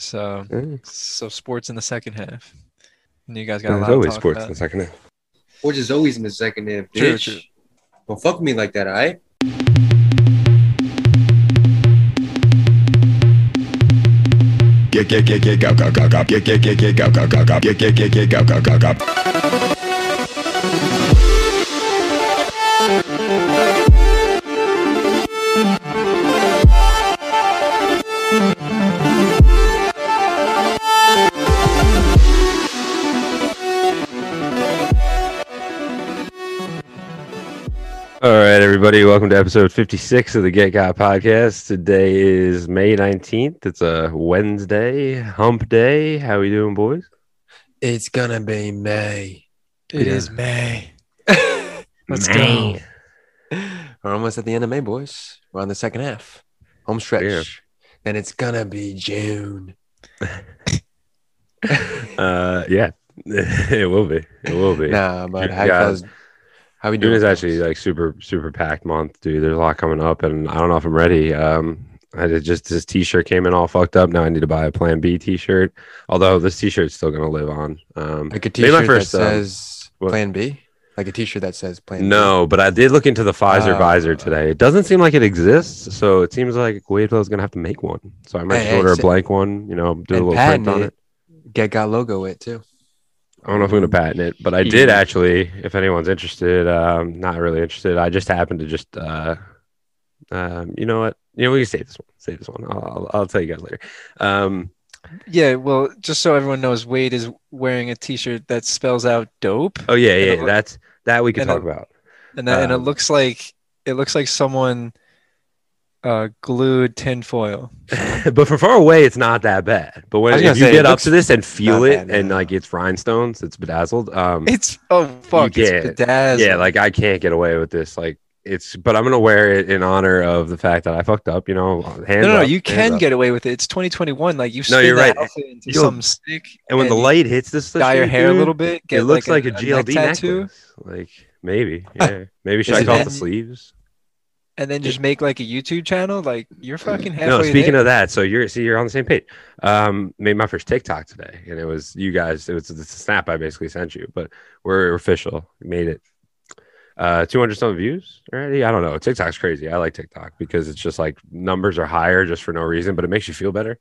So Mm. so sports in the second half. And you guys got a There's lot to always talk sports about. in the second half. Which is always in the second half, bitch. true. Don't fuck with me like that, alright? Get get get get go go go go get get get get go go go go get get get get go go go go. Everybody, welcome to episode 56 of the Get Got podcast. Today is May 19th. It's a Wednesday, hump day. How are we doing, boys? It's gonna be May. It Yeah. is May. Let's Man. We're almost at the end of May, boys. We're on the second half. Home stretch. Yeah. Then it's gonna be June. Uh, yeah, it will be. It will be. Nah, but how you fellas- how we June doing? is actually like super, super packed month, dude. There's a lot coming up, and I don't know if I'm ready. Um, I just this T-shirt came in all fucked up. Now I need to buy a Plan B T-shirt. Although this T-shirt's still gonna live on. Um, like a T-shirt first, that um, says what? Plan B. Like a T-shirt that says Plan B. No, but I did look into the Pfizer Oh. visor today. It doesn't seem like it exists, so it seems like Wavefield's gonna have to make one. So I might Hey, just hey, order a blank one. You know, do a little print on it. it. Get got logo it too. I don't know if I'm gonna patent it, but I did actually. If anyone's interested, um, not really interested. I just happened to just, uh, um, you know what? You know, we can save this one. Save this one. I'll, I'll, I'll tell you guys later. Um, Yeah, well, just so everyone knows, Wade is wearing a T-shirt that spells out "dope," oh yeah, yeah, it that's that we can talk it- about. and that, and it Um, looks like it looks like someone uh, glued tinfoil. but from far away, it's not that bad. But when if you say, get up to this and feel it, bad, and no. like it's rhinestones, it's bedazzled. Um, It's oh fuck, it's bedazzled. yeah, like I can't get away with this. Like it's, but I'm gonna wear it in honor of the fact that I fucked up. You know, no, no, no, up, you can up. get away with it. It's 2021. Like you, no, you're right. into You'll- some stick, And when the light hits this, dye your hair a little bit, get it looks like, a, neck GLD tattoo, necklace. Like maybe, yeah, maybe should Is I it call it the sleeves? And then just make like a YouTube channel. Like you're fucking halfway No, speaking there. of that, so you're see you're on the same page. Um, made my first TikTok today, and it was you guys. It was the snap I basically sent you, but we're official. Made it. Uh, 200 some views already. I don't know. TikTok's crazy. I like TikTok because it's just like numbers are higher just for no reason, but it makes you feel better.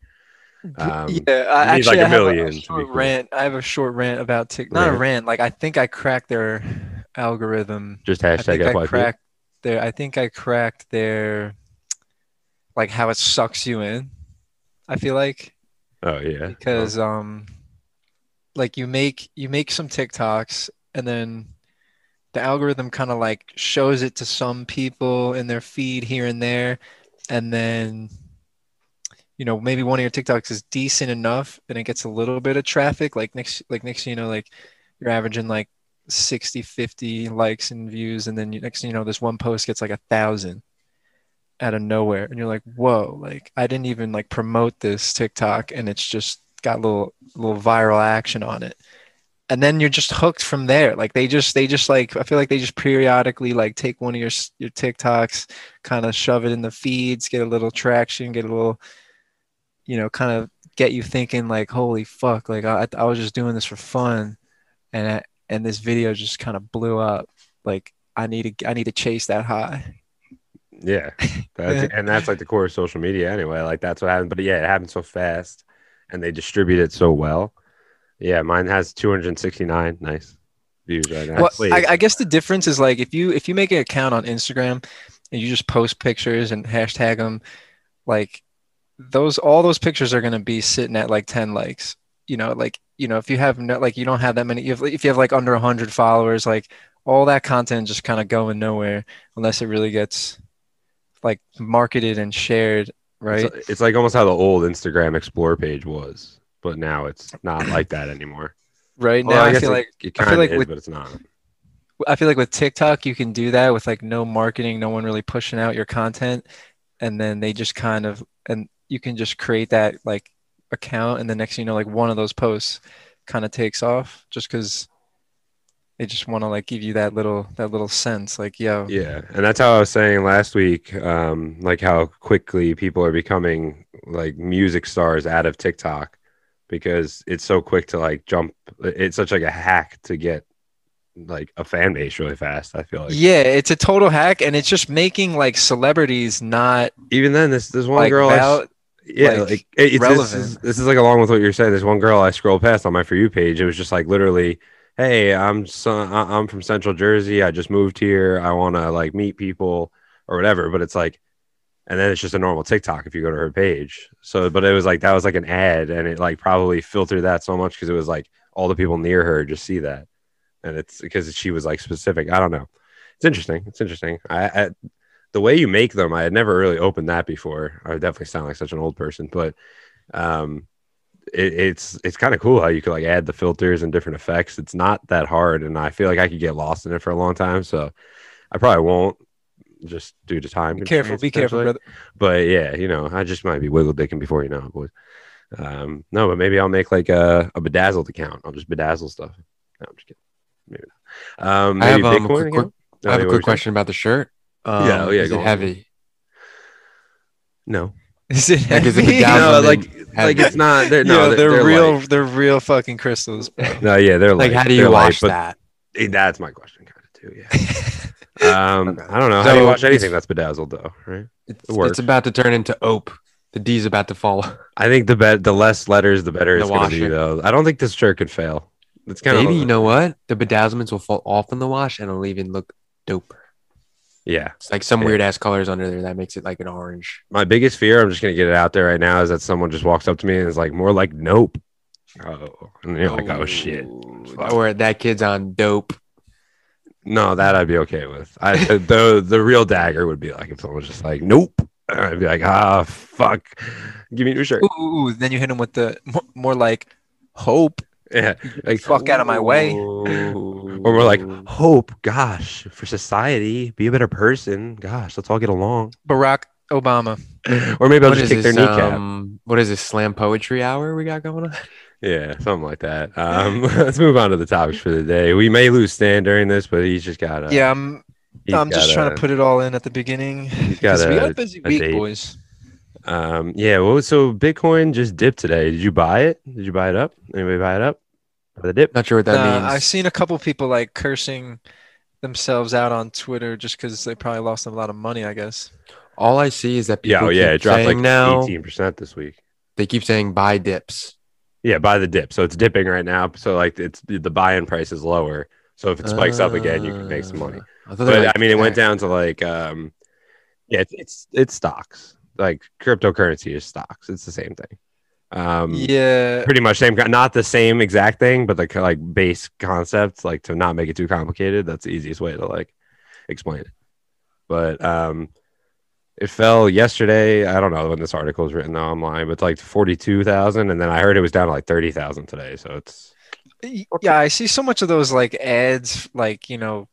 Um, yeah, I actually like, a I have million a, be short cool. rant. I have a short rant about Tik. Not a Rant. Like I think I cracked their algorithm. just I hashtag think I cracked their. I think I cracked their. Like how it sucks you in. I feel like Oh yeah, because um, like you make you make some TikToks and then the algorithm kind of like shows it to some people in their feed here and there, and then you know maybe one of your TikToks is decent enough and it gets a little bit of traffic. Like next like next you know like you're averaging like 60, 50 likes and views, and then you, next you know this one post gets like a thousand out of nowhere and you're like whoa like i didn't even like promote this tiktok and it's just got little little viral action on it. And then you're just hooked from there. Like they just they just like i feel like they just periodically like take one of your your tiktoks kind of shove it in the feeds get a little traction get a little you know kind of get you thinking like holy fuck like i, I was just doing this for fun and I, and this video just kind of blew up like i need to i need to chase that high Yeah, that's, and that's like the core of social media anyway. Like that's what happened. But yeah, it happened so fast, and they distribute it so well. Yeah, mine has 269 nice views right now. Well, I, I guess the difference is like if you if you make an account on Instagram and you just post pictures and hashtag them, like those all those pictures are gonna be sitting at like ten likes. You know, like you know if you have no, like you don't have that many. If if you have like under hundred followers, like all that content just kind of going nowhere unless it really gets like marketed and shared, right? it's, it's like almost how the old Instagram Explore page was, but now it's not like that anymore. right now, I, guess feel it- like it I feel kind of like is, with- but it's not. I feel like with TikTok, you can do that with like no marketing, no one really pushing out your content. And then they just kind of, and you can just create that like account. And the next thing you know, like one of those posts kind of takes off just because they just want to like give you that little, that little sense like, yo, Yeah, and that's how I was saying last week, um, like how quickly people are becoming like music stars out of TikTok because it's so quick to like jump. It's such like a hack to get like a fan base really fast. I feel like yeah, it's a total hack, and it's just making like celebrities not even then this this one like girl val- yeah like, like, it- it's, this, is, this is like along with what you're saying there's one girl i scrolled past on my for you page. It was just like literally hey i'm so, uh, I- i'm from central jersey. I just moved here. I want to like meet people or whatever. But it's like and then it's just a normal tiktok if you go to her page. So but it was like that was like an ad and it like probably filtered that so much because it was like all the people near her just see that. And it's because she was like specific. I don't know. It's interesting. It's interesting. I, I the way you make them, I had never really opened that before. I would definitely sound like such an old person, but um, it, it's it's kind of cool how you could like add the filters and different effects. It's not that hard, and I feel like I could get lost in it for a long time. So I probably won't, just due to time. be careful, be careful, brother. But yeah, you know, I just might be wiggle dicking before you know it, boys. Um, no, but maybe I'll make like a, a bedazzled account. I'll just bedazzle stuff. No, I'm just kidding. Maybe not. Um, I have, maybe um, a Bitcoin quick- quick- Oh, I have a quick were you saying? question about the shirt. Um, Yeah, oh, yeah, is go it on. heavy? No, Is it Like, heavy? bedazzled? no, like like it's not. They're, no, yeah, they're, they're, they're real. light. They're real fucking crystals, bro. No, yeah, they're Like, light. how do They're you light, wash but that? That's my question, kind of too. Yeah. um, Okay. I don't know. How do you wash anything that's bedazzled, though? Right. It's, It it's about to turn into ope. The D's about to fall. I think the bet the less letters, the better The it's going to be, though. I don't think this shirt could fail. It's kind of Maybe you know what? The bedazzlements will fall off in the wash and it'll even look doper. Yeah. It's like some Yeah. weird ass colors under there that makes it like an orange. My biggest fear, I'm just gonna get it out there right now, is that someone just walks up to me and is like, more like nope. Oh, and you're like, oh shit. Fuck. Or that kid's on dope. No, that I'd be okay with. I the the real dagger would be like if someone was just like, nope. I'd be like, ah, fuck. Give me a new shirt. Ooh, ooh, ooh. Then you hit him with the more, more like hope. Yeah, like Fuck out of my way. Or we're like, hope, gosh, for society, be a better person. Gosh, let's all get along. Barack Obama. Or maybe I'll What just is kick their this, kneecap. um, what is this slam poetry hour we got going on? Yeah, something like that. Um, let's move on to the topics for the day. We may lose Stan during this, but he's just got a. yeah, I'm. I'm just got trying to put it all in at the beginning. He's got 'Cause we got a- a busy a week, date. boys. Um, yeah. Well, so Bitcoin just dipped today. Did you buy it? Did you buy it up? Anybody buy it up? Or the dip? Not sure what that Nah, means. I've seen a couple people like cursing themselves out on Twitter just because they probably lost a lot of money. I guess. All I see is that Yeah, people oh, yeah. keep It dropped like now eighteen percent this week. they keep saying buy dips. Yeah, buy the dip. So it's dipping right now. So like it's the the buy-in price is lower. So if it spikes up again, you can make some money. Uh, I, thought they were, But like, I mean, it went down to like um, yeah, it's it's, it's stocks. Like cryptocurrency is stocks. It's the same thing. Um, yeah. pretty much same. Not the same exact thing, but the like base concepts Like to not make it too complicated. That's the easiest way to like explain it. But um, it fell yesterday. I don't know when this article is written online, but it's like forty two thousand, and then I heard it was down to like thirty thousand today. So it's Yeah, I see so much of those like ads, like you know,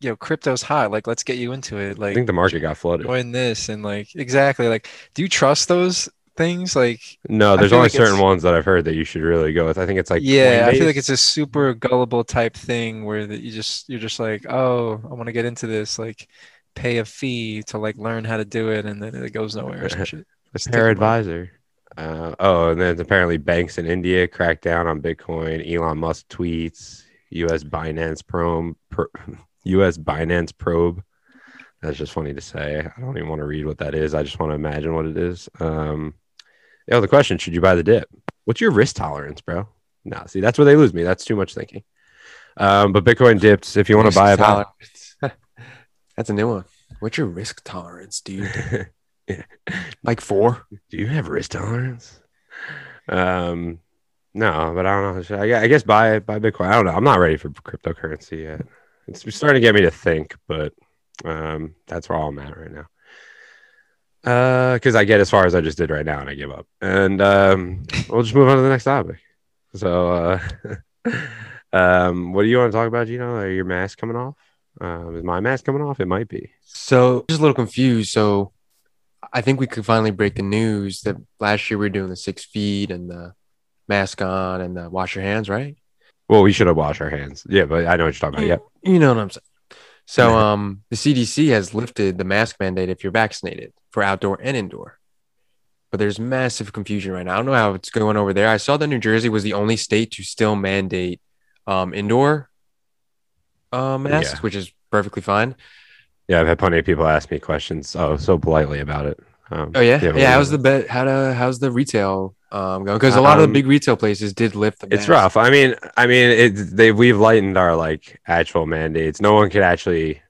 you know, crypto's hot. Like, let's get you into it. like I think the market got flooded. join this and like exactly. Like, do you trust those things? Like, No, there's only like certain ones that I've heard that you should really go with. I think it's like yeah, I feel like it's a super gullible type thing where that you just you're just like, oh, I want to get into this. Like, pay a fee to like learn how to do it, and then it goes nowhere or some shit. the Stick Pair with money. Advisor. Uh, oh, and then apparently banks in India cracked down on Bitcoin. Elon Musk tweets. U.S. Binance probe. Pro, U.S. Binance probe. That's just funny to say. I don't even want to read what that is. I just want to imagine what it is. Um, yeah, the question: Should you buy the dip? What's your risk tolerance, bro? No, see, that's where they lose me. That's too much thinking. Um, but Bitcoin dips. If you want to buy it. That's a new one. What's your risk tolerance, dude? it. like four? Do you have risk tolerance? Um, no, but I don't know. I, I guess buy buy Bitcoin. I don't know. I'm not ready for cryptocurrency yet. It's starting to get me to think, but um, that's where I'm at right now. Uh, because I get as far as I just did right now, and I give up. And um, we'll just move on to the next topic. So, uh, um, what do you want to talk about, Geno? Are your mask coming off? Um, is my mask coming off? It might be. So just a little confused. So I think we could finally break the news that last year we were doing the six feet and the mask on and the wash your hands, right? Well, we should have washed our hands. Yeah, but I know what you're talking about. Yep. You know what I'm saying. So um the CDC has lifted the mask mandate if you're vaccinated for outdoor and indoor. but there's massive confusion right now. I don't know how it's going over there. I saw that New Jersey was the only state to still mandate um, indoor uh, masks, Yeah. which is perfectly fine. Yeah, I've had plenty of people ask me questions. Oh, so politely about it. Um, Oh yeah, what yeah. how's the bet? How to how's the retail um, going? Because a lot of Um, the big retail places did lift the. It's masks. rough. I mean, I mean, it, they we've lightened our like actual mandates. No one could actually,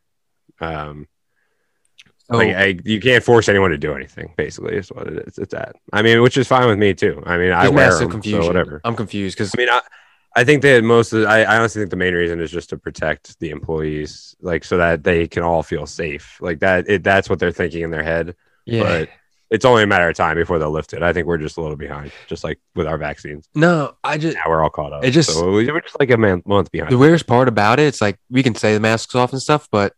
um, So, like oh. I, you can't force anyone to do anything. Basically, is what it is. It's that. I mean, which is fine with me too. I mean, I wear them, confusion. so whatever. I'm confused because I mean, I, I think that most of the, I, I honestly think the main reason is just to protect the employees, like so that they can all feel safe. Like that, it, that's what they're thinking in their head. yeah, But it's only a matter of time before they'll lift it. I think we're just a little behind, just like with our vaccines. no, I just Now we're all caught up. It just- so we- we're just like a man, month behind. the weirdest part about it, it's like we can say the masks off and stuff, but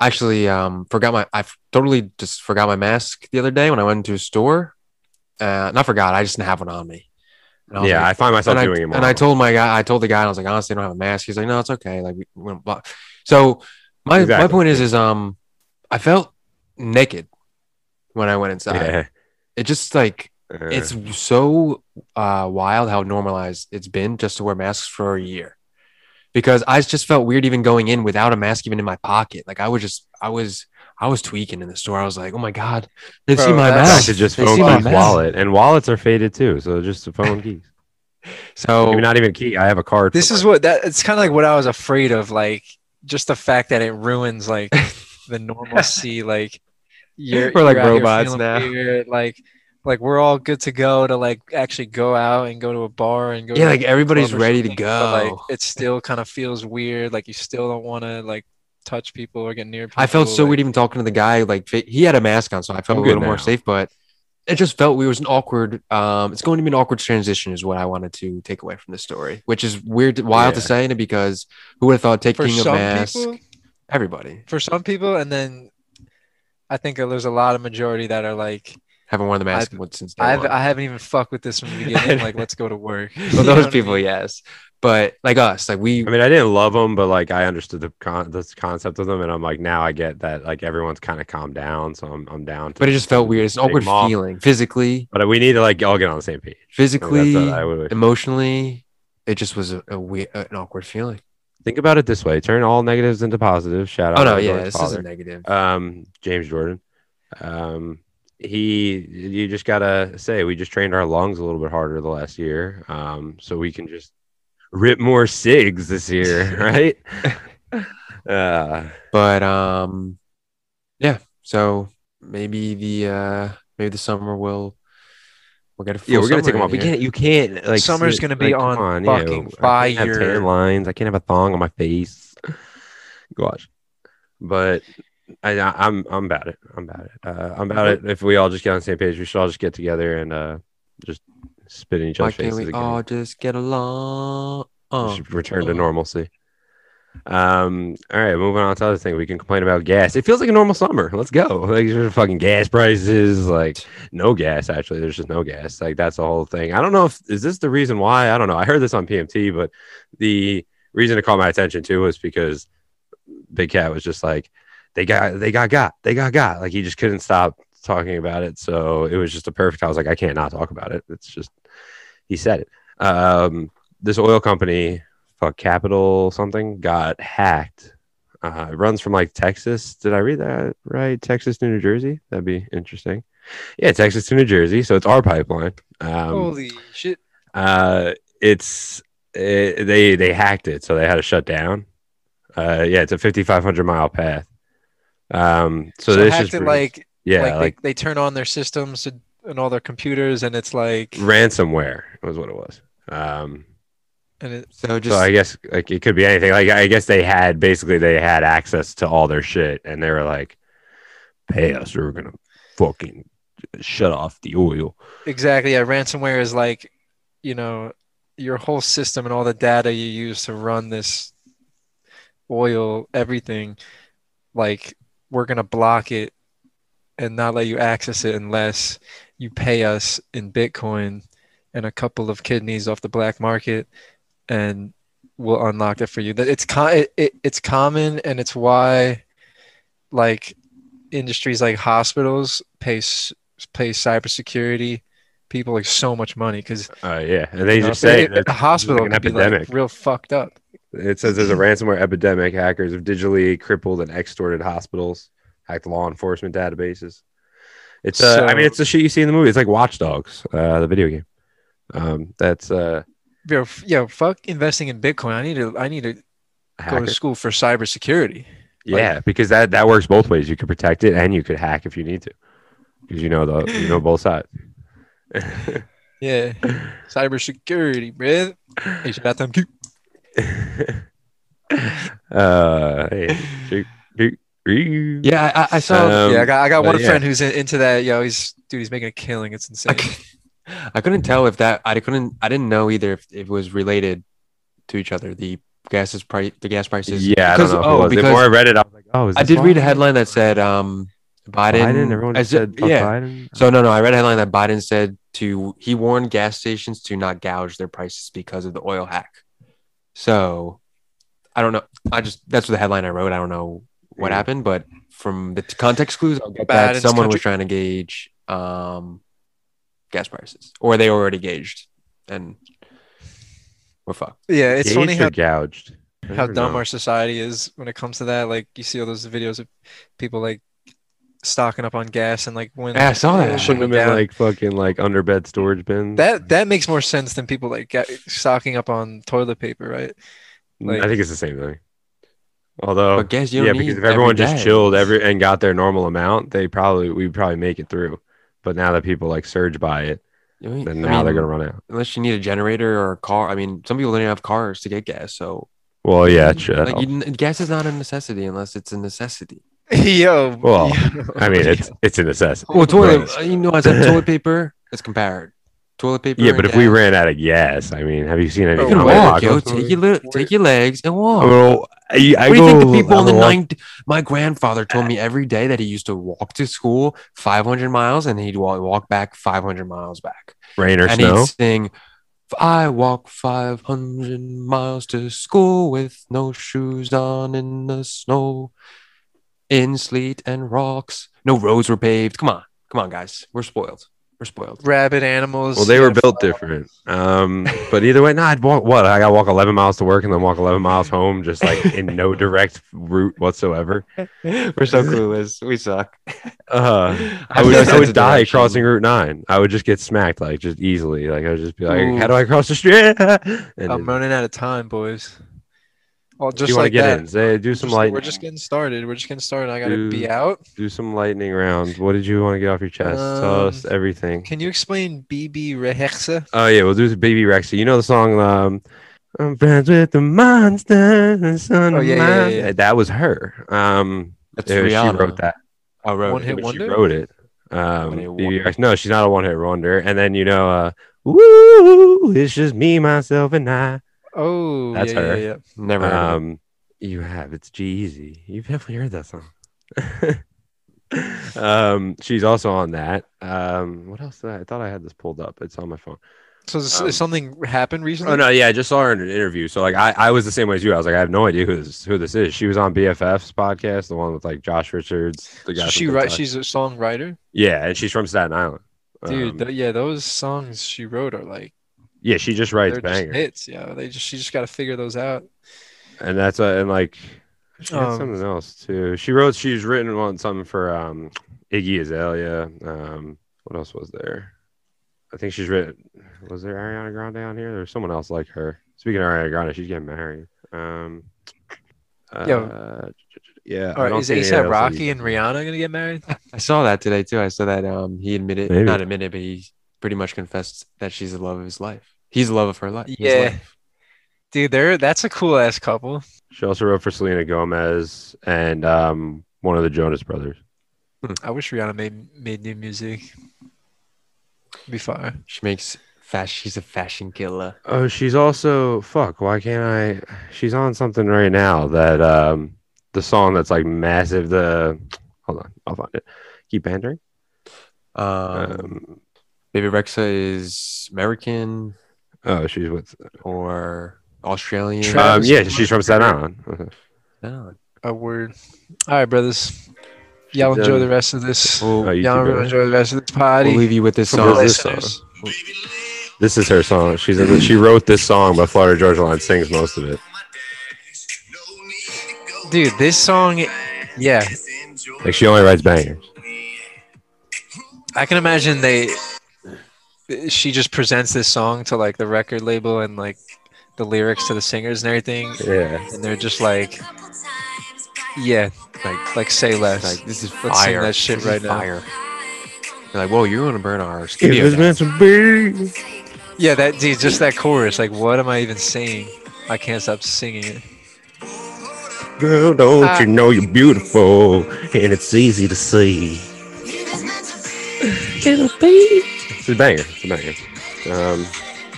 actually um forgot my I totally just forgot my mask the other day when I went into a store. Uh, not forgot, I just didn't have one on me. I yeah, like- I find myself and I, doing it more. and I told my guy, I told the guy, I was like, honestly, I don't have a mask. He's like, no, it's okay. Like, we, we so my my point is, is um, I felt naked when I went inside. yeah, It just like Uh, it's so uh wild how normalized it's been just to wear masks for a year because i just felt weird even going in without a mask even in my pocket like i was just i was i was tweaking in the store i was like oh my god they Bro, see my that's- back mask just They phone see my keys wallet, and wallets are faded too. So just the phone keys. so Maybe not even key. I have a card. This is my- what that it's kind of like what I was afraid of, like just the fact that it ruins like the normalcy, like you're We're like you're out robots now. weird, like like we're all good to go to like actually go out and go to a bar and go. yeah to like everybody's ready to something, but, like go it still kind of feels weird. Like you still don't want to like touch people or get near people. i felt so like- weird even talking to the guy like he had a mask on so i felt I'm a good little more safe but it just felt we was an awkward um it's going to be an awkward transition is what i wanted to take away from the story which is weird wild to Yeah. say because who would have thought for taking a mask people. everybody For some people, and then I think there's a lot of majority that are like, haven't worn the mask since day I've one. I haven't even fucked with this from the beginning. like, let's go to work. Well, those what I people, mean? yes, but like us, like we, I mean, I didn't love them, but like I understood the con- this concept of them, and I'm like, now I get that like everyone's kind of calmed down, so I'm I'm down. To but it just felt weird. It's an take awkward them feeling, physically, But we need to like all get on the same page. physically, That's what I emotionally. It just was a, a weird, an awkward feeling. think about it this way: turn all negatives into positives. Shout out. Oh no, to yeah, Jordan's this father. isn't negative. um James Jordan. Um he you just gotta say we just trained our lungs a little bit harder the last year. Um so we can just rip more cigs this year, right? uh But um, yeah. So maybe the uh maybe the summer will we're gonna full yeah, we're gonna summer take them off. in We can't. You can't like. Summer's sit- gonna be like, come on yeah, fucking I can't have fire. tan lines. I can't have a thong on my face. Gosh, but I, I- I'm I'm about it. I'm about it. Uh, I'm about it. If we all just get on the same page, we should all just get together and uh, just spit in each Why other's can't faces we again. all just get along? We Oh, should return to normalcy. Um. All right, moving on to other thing. We can complain about gas. It feels like a normal summer. Let's go. Like there's fucking gas prices. Like no gas. Actually, there's just no gas. Like that's the whole thing. I don't know if is this the reason why. I don't know. I heard this on PMT, but the reason to call my attention to was because Big Cat was just like they got they got got they got got. Like he just couldn't stop talking about it. So it was just a perfect. I was like, I can't not talk about it. It's just he said it. Um, this oil company, fuck Capital something, got hacked. Uh, it runs from like Texas. Did I read that right? Texas to New Jersey. That'd be interesting. Yeah, Texas to New Jersey. So it's our pipeline. Um, Holy shit! uh, it's it, they they hacked it, so they had to shut down. Uh, yeah, it's a 5,500 mile path. Um, so, So, this is it like yeah, like, like, they, they turn on their systems and- and all their computers, and it's like ransomware was what it was. Um, and it, so just so I guess like it could be anything. Like I guess they had basically they had access to all their shit, and they were like, "Pay us, or we're gonna fucking shut off the oil." exactly yeah. Ransomware is like you know your whole system and all the data you use to run this oil everything. Like we're gonna block it and not let you access it unless you pay us in Bitcoin and a couple of kidneys off the black market, and we'll unlock it for you. That it's con- it, it, it's common, and it's why like industries like hospitals pay pay cybersecurity people like so much money because Uh, yeah, and they just say that the hospital an could be epidemic. like real fucked up. It says there's a ransomware epidemic. Hackers have digitally crippled and extorted hospitals, hacked law enforcement databases. It's uh, I mean, it's the shit you see in the movie. It's like Watch Dogs, uh, the video game. Um, that's uh, Yo, yo, fuck investing in Bitcoin. I need to I need to go to school for cybersecurity. Yeah, because that that works both ways. You could protect it and you could hack if you need to, because you know the you know both sides. Yeah, cybersecurity, man. Hey, shout out to them. Q. uh, hey. Yeah, I, I saw. Um, yeah, I got I got one yeah. friend who's in, into that. Yo, he's dude, he's making a killing. It's insane. I couldn't tell if that. I couldn't. I didn't know either if it was related to each other. The gases price. The gas prices. Yeah, I Because- don't know. Oh, it was. The because- more I read it, I was like, oh, is I this did read a headline that said um Biden. Biden. Everyone as- said, yeah. Biden. So no, no. I read a headline that Biden said to he warned gas stations to not gouge their prices because of the oil hack. So I don't know. I just that's the headline I wrote. I don't know what Mm. happened, but from the t- context clues, I'll get Biden's that someone was trying to gauge um gas prices, or they already gauged, and we're fucked. yeah, it's funny how gouged. How dumb know. our society is when it comes to that. Like you see all those videos of people like stocking up on gas and like when Yeah, I saw that. when Shouldn't have been down- like fucking like underbed storage bins. that. That makes more sense than people like ga- stocking up on toilet paper, right? like- I think it's the same thing. Although, But gas you yeah, because if everyone every just day. chilled every and got their normal amount, they probably we probably make it through. But now that people like surge by it, I mean, then I now they're gonna run out. unless you need a generator or a car. I mean, some people don't even have cars to get gas, so Well, yeah, true. like you, gas is not a necessity unless it's a necessity. Yo, Well, yo. I mean, it's it's a necessity. Well, toilet, Right. you know, I said toilet paper. It's compared. Toilet paper. Yeah, but if we ran out of gas, I mean, have you seen any? Oh, you can walk, yo. Take your li- take your legs and walk. Well, I, I what do you think the people in the walk- ninth? My grandfather told me every day that he used to walk to school 500 miles and he'd walk, walk back 500 miles back. rain or and snow? he'd sing, I walk 500 miles to school with no shoes on in the snow, in sleet and rocks. No roads were paved. Come on. Come on, guys. We're spoiled. We're spoiled. rabid animals. Well, they were built fly. different. Um, but either way, no, I'd walk what? I got to walk 11 miles to work and then walk 11 miles home, just like in no direct route whatsoever. We're so clueless. We suck. Uh, I would, I would die crossing Route 9. I would just get smacked, like, just easily. Like, I would just be like, Ooh. how do I cross the street? And I'm then, running out of time, boys. Well, do just you want to like get that. in? Say, do some just- light, We're just getting started. We're just getting started. I gotta be out. do some lightning rounds. What did you want to get off your chest? Tell us Um, everything. Can you explain Bebe Rexha? Oh yeah, we'll do the Bebe Rexha. You know the song um I'm friends with the monster, the son Oh, of yeah, yeah, yeah, yeah. That was her. Um That's yeah, she wrote that. Oh, wrote One it. hit wonder? She wrote it. Um BB wonder. Rex. No, she's not a one hit wonder. And then you know uh Woo it's just me, myself, and I. Oh, That's yeah, her. Yeah, yeah. Never. Um you have it's G-Eazy. You've definitely heard that song. um she's also on that. Um what else did I, I thought I had this pulled up. It's on my phone. So is, Um, something happened recently? Oh no, yeah, I just saw her in an interview. So like I, I was the same way as you. I was like, I have no idea who this who this is. She was on BFF's podcast, the one with like Josh Richards. The guy So she writes. She's a songwriter, yeah, and she's from Staten Island. dude. Um, th- yeah, those songs she wrote are like yeah, she just writes they're just bangers, hits. Yeah, they just she just got to figure those out. and that's uh, and like she had Um, something else too. She wrote, she's written on something for um Iggy Azalea. Um, what else was there? I think she's written. Was there Ariana Grande on here? There's someone else like her. Speaking of Ariana Grande, she's getting married. Um, Yo. uh, yeah. All I don't is see ASAP Rocky and Rihanna gonna get married? I saw that today too. I saw that um he admitted Maybe. not admitted, but he pretty much confessed that she's the love of his life. He's the love of her life. his Yeah. life. Dude, they're that's a cool ass couple. She also wrote for Selena Gomez and um, one of the Jonas Brothers. I wish Rihanna made made new music. Be fire. She makes fast. She's a fashion killer. Oh, she's also fuck. Why can't I? She's on something right now that um, the song that's like massive. The hold on, I'll find it. Keep pandering. Um, Um, Bebe Rexha is American oh, she's with. or Australian. Um, yeah, she's from Staten Island. Okay. No. A word. All right, brothers. Y'all enjoy uh, the rest of this. We'll, Oh, you Y'all too, enjoy the rest of this party. we'll leave you with this song. This song? This is her song. She's in the, she wrote this song, but Florida Georgia Line sings most of it. Dude, this song, yeah, Like she only writes bangers. I can imagine they. She just presents this song to like the record label and like the lyrics to the singers and everything, Yeah. and they're just like, yeah, like like say less. Like this is Let's sing fire. that shit This is right now. Fire. You're like, whoa, you're gonna burn our If studio. it's down." meant to be. yeah, that dude, just that chorus. Like, what am I even saying? I can't stop singing it. Girl, don't Ah. you know you're beautiful and it's easy to see. It's a banger. It's a banger. Um,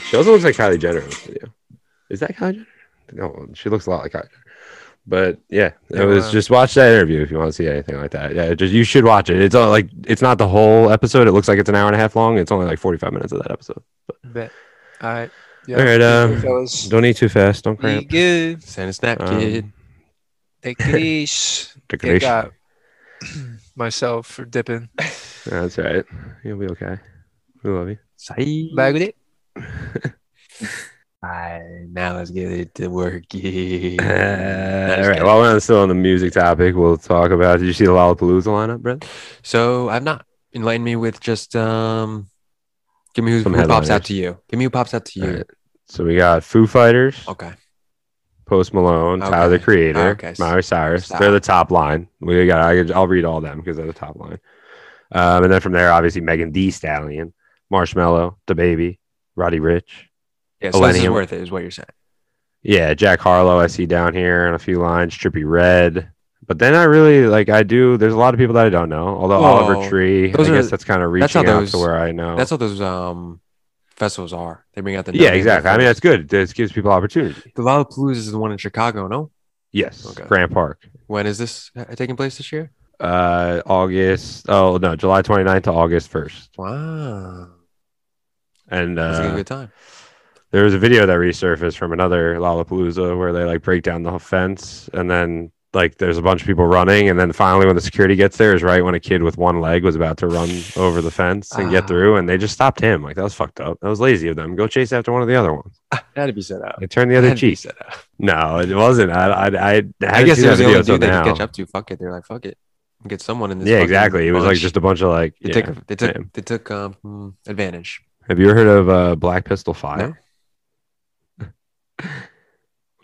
she also looks like Kylie Jenner in this video. Is that Kylie Jenner? No, she looks a lot like Kylie Jenner. But yeah, it was wow. just watch that interview if you want to see anything like that. Yeah, just you should watch it. It's all like it's not the whole episode. It looks like it's an hour and a half long. It's only like 45 minutes of that episode. Bet. All right. Yeah. All right, um. Don't eat too fast. Don't Be cramp. good. Send a snap, Um, kid. Take it easy. Take Yeah, it easy. myself for dipping. That's right. You'll be okay. We love you. Say. Bag with it. Alright, now let's get it to working. Uh, all right. While we're still on the music topic, we'll talk about. Did you see the Lollapalooza lineup, Brett? So I've not enlightened me with just um. Give me who, who pops out to you. Give me who pops out to you. All right. So we got Foo Fighters, Okay. Post Malone, Okay. Tyler the Creator, Okay. Miley Cyrus. Stop. They're the top line. We got. I, I'll read all them because they're the top line. Um, and then from there, obviously Megan Thee Stallion, Marshmello, DaBaby, Roddy Ricch. Yeah, so this is worth it, is what you're saying. Yeah, Jack Harlow. I see down here on a few lines. Trippie Redd. But then I really like. I do. There's a lot of people that I don't know. Although Well, Oliver Tree, I are- guess that's kind of reaching out to where I know. That's how those um festivals are. They bring out the yeah, exactly. I mean, that's good. This gives people opportunity. the Lollapalooza is the one in Chicago. No, Yes, Okay. Grant Park. when is this uh, taking place this year? Uh, August. Oh no, July 29th to August 1st. Wow, And that's a uh, good time. there was a video that resurfaced from another Lollapalooza where they like break down the fence, and then like there's a bunch of people running, and then finally when the security gets there is right when a kid with one leg was about to run over the fence and get Ah. through, and they just stopped him. Like that was fucked up. That was lazy of them. Go chase after one of the other ones. Had to be set out. They turned the other cheek. set out. No, it wasn't. I I I, I guess it it was the only dude they could catch up to. Fuck it, they're like, fuck it, get someone in this. Yeah, exactly. It was like just a bunch of like. they yeah, took they took they took um advantage. Have you ever heard of uh, Black Pistol Fire? what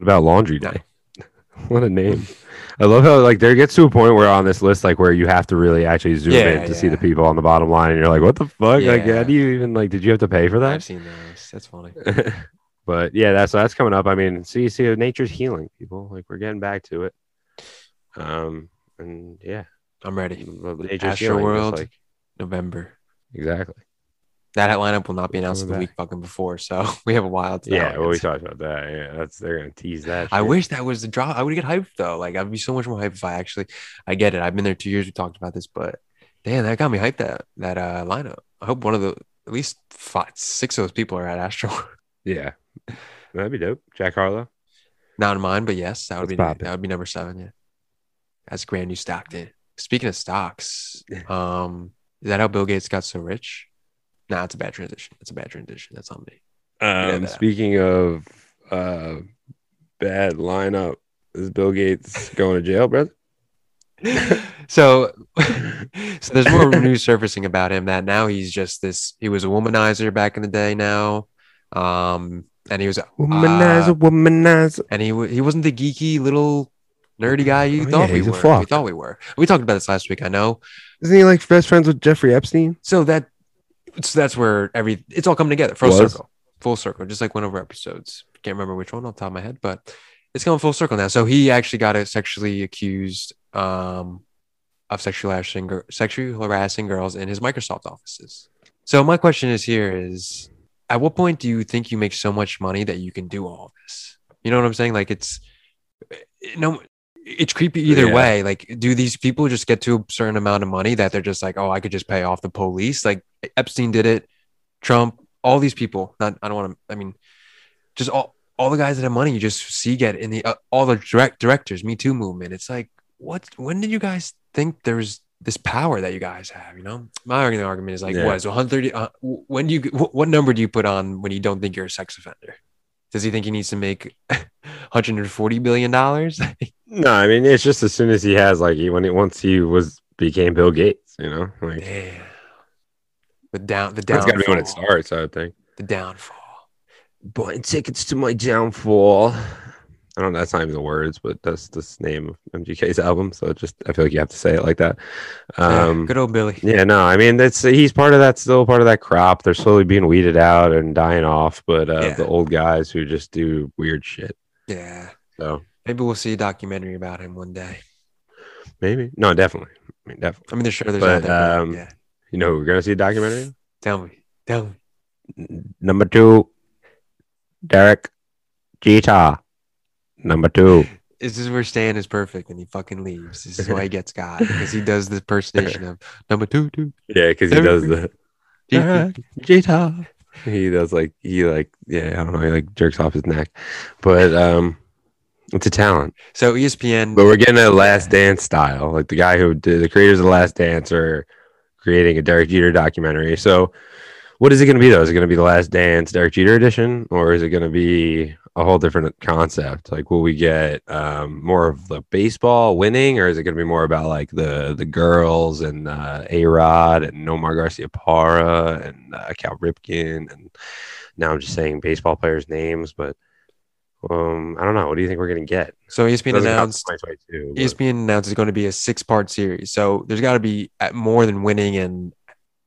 about Laundry No. Day? what a name! I love how like there gets to a point where on this list, like where you have to really actually zoom Yeah, in to see the people on the bottom line, and you're like, what the fuck? Like, how do you even like? Did you have to pay for that?" I've seen those. That's funny. but yeah, that's that's coming up. I mean, see, see, nature's healing people. Like we're getting back to it. Um, and yeah, I'm ready. nature's Astro healing, World. like November. exactly. That lineup will not be announced Coming the week fucking before, so we have a while. To Yeah, well, we talked about that. Yeah, that's they're gonna tease that. I wish that was the drop. I would get hyped though. Like I'd be so much more hyped if I actually. I get it. I've been there two years. We talked about this, but damn, that got me hyped. That that uh lineup. I hope one of the at least five, six of those people are at Astro. Yeah, that'd be dope. Jack Harlow. Not in mine, but yes, that would Let's be that would be number seven. Yeah, that's grand new Stockton. Speaking of stocks, um, is that how Bill Gates got so rich? Nah, it's a bad transition. It's a bad transition. That's on me. Um, that. speaking of uh, bad lineup, is Bill Gates going to jail, brother? so so there's more news surfacing about him that now he's just this he was a womanizer back in the day now um and he was a Womanizer, uh, womanizer. and he he wasn't the geeky little nerdy guy you Oh, thought yeah, we were we thought we were we talked about this last week i know Isn't he like best friends with Jeffrey Epstein? so that so that's where every it's all coming together full Was. circle full circle just like one of our episodes. Can't remember which one off the top of my head but it's going full circle now. So he actually got sexually accused um of sexually harassing sexually harassing girls in his microsoft offices. So my question is here is at what point do you think you make so much money that you can do all this? You know what i'm saying? Like it's know it's creepy either Yeah. way like do these people just get to a certain amount of money that they're just like oh i could just pay off the police like epstein did it trump all these people not i don't want to i mean just all all the guys that have money you just see get in the uh, all the direct directors me too movement it's like what when did you guys think there's this power that you guys have. You know, my argument argument is like, Yeah. what is 130? Uh, when do you wh- what number do you put on when you don't think you're a sex offender? Does he think he needs to make 140 billion dollars? No, I mean it's just as soon as he has like he when he once he was became Bill Gates, you know, like Damn. The down the that's downfall. got to be when it starts. I would think. The downfall. Buying tickets to my downfall. I don't know. That's not even the words, but that's the name of MGK's album. So it just I feel like you have to say it like that. Yeah, Um, good old Billy. Yeah, no, I mean that's he's part of that still part of that crop. They're slowly being weeded out and dying off, but uh, Yeah. the old guys who just do weird shit. Yeah. So Maybe we'll see a documentary about him one day. maybe no, definitely. I mean, definitely. I mean, there's sure there's But, there, um, yeah. You know, who we're gonna see a documentary. Tell me. Tell me. Number two, Derek Jeter. Number two. This is where Stan is perfect and he fucking leaves. This is why he gets got because he does the impersonation of number two, two. Yeah, because he does the Derek Jeter. He does like he like yeah I don't know he like jerks off his neck, but um, it's a talent. So ESPN. But we're getting a Last Dance style. Like the guy who did the creators of the Last Dance are creating a Derek Jeter documentary. So what is it going to be though? Is it going to be the Last Dance Derek Jeter edition, or is it going to be a whole different concept? Like, will we get um, more of the baseball winning, or is it going to be more about like the the girls and uh, A Rod and Nomar Garciaparra and uh, Cal Ripken? And now I'm just saying baseball players' names, but um, I don't know. What do you think we're going to get? So ESPN announced 2022, but- ESPN announced it's going to be a six part series. So there's got to be more than winning in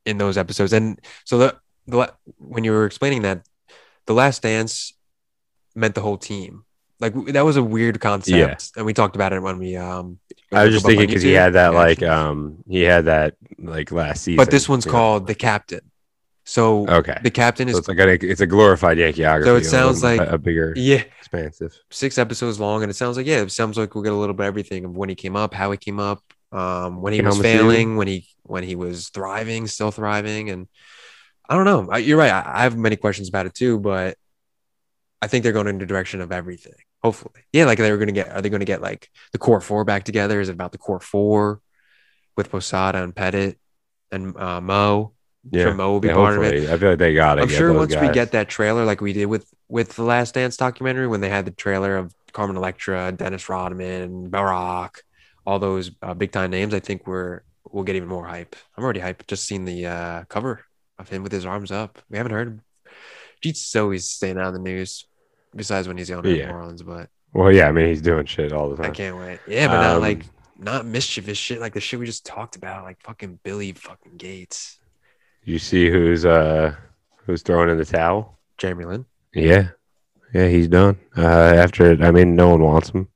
in those episodes. And so the, the when you were explaining that, the Last Dance meant the whole team. Like that was a weird concept, Yeah. and we talked about it when we um. I was just them up on thinking because he had that like um he had that like last season. but this one's know? called the captain. So okay. the captain So is it's like a, it's a glorified Yankeeography. So it a sounds little- like- a, a bigger, yeah expansive. six episodes long, and it sounds like yeah, it sounds like we'll get a little bit of everything of when he came up, how he came up, um, when he was failing, when he when he was thriving, still thriving, and I don't know. I, you're right. I, I have many questions about it too, but I think they're going in the direction of everything. Hopefully, yeah. Like they're going to get. Are they going to get like the core four back together? Is it about the core four with Posada and Pettitte and uh, Mo? Yeah. Mo will be Yeah, part of it. I feel like they got it. I'm sure once we get that trailer, like we did with with the Last Dance documentary, when they had the trailer of Carmen Electra, Dennis Rodman, Barack, all those uh, big time names, I think we're we'll get even more hype. I'm already hyped. Just seen the uh, cover of him with his arms up. We haven't heard him. Jeet's always staying out of the news, besides when he's the owner Yeah. New Orleans. But Well, yeah, I mean he's doing shit all the time. I can't wait. Yeah, but not Um, like not mischievous shit like the shit we just talked about, like fucking Billy fucking Gates, You see who's uh who's throwing in the towel? Jeremy Lin. Yeah, yeah, he's done. Uh, after I mean, no one wants him.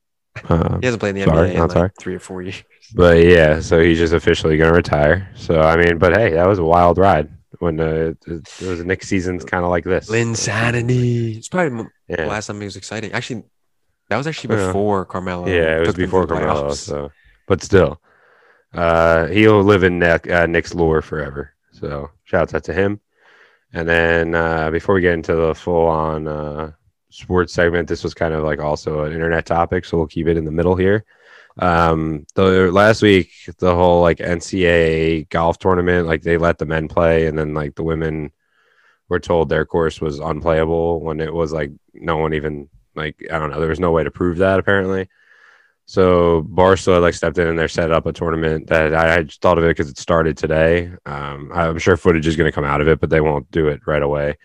Um, He hasn't played in the Sorry, NBA in like sorry. three or four years. But yeah, so he's just officially going to retire. So I mean, but hey, that was a wild ride when uh, it, it was Knick seasons kind of like this. Linsanity. It's probably the Yeah, last time he was exciting. Actually, that was actually Yeah. before Carmelo. yeah, it was took them to before the Carmelo. So, but still, uh, he'll live in Knick, uh, Knick's lore forever. So shouts out to him. And then uh, before we get into the full on uh, sports segment, this was kind of like also an internet topic, so we'll keep it in the middle here. Um, the last week, the whole like NCAA golf tournament, like they let the men play, and then like the women were told their course was unplayable when it was like no one even like I don't know, there was no way to prove that apparently. So Barstool like stepped in and they set up a tournament that I, I thought of it because it started today. Um, I'm sure footage is going to come out of it, but they won't do it right away.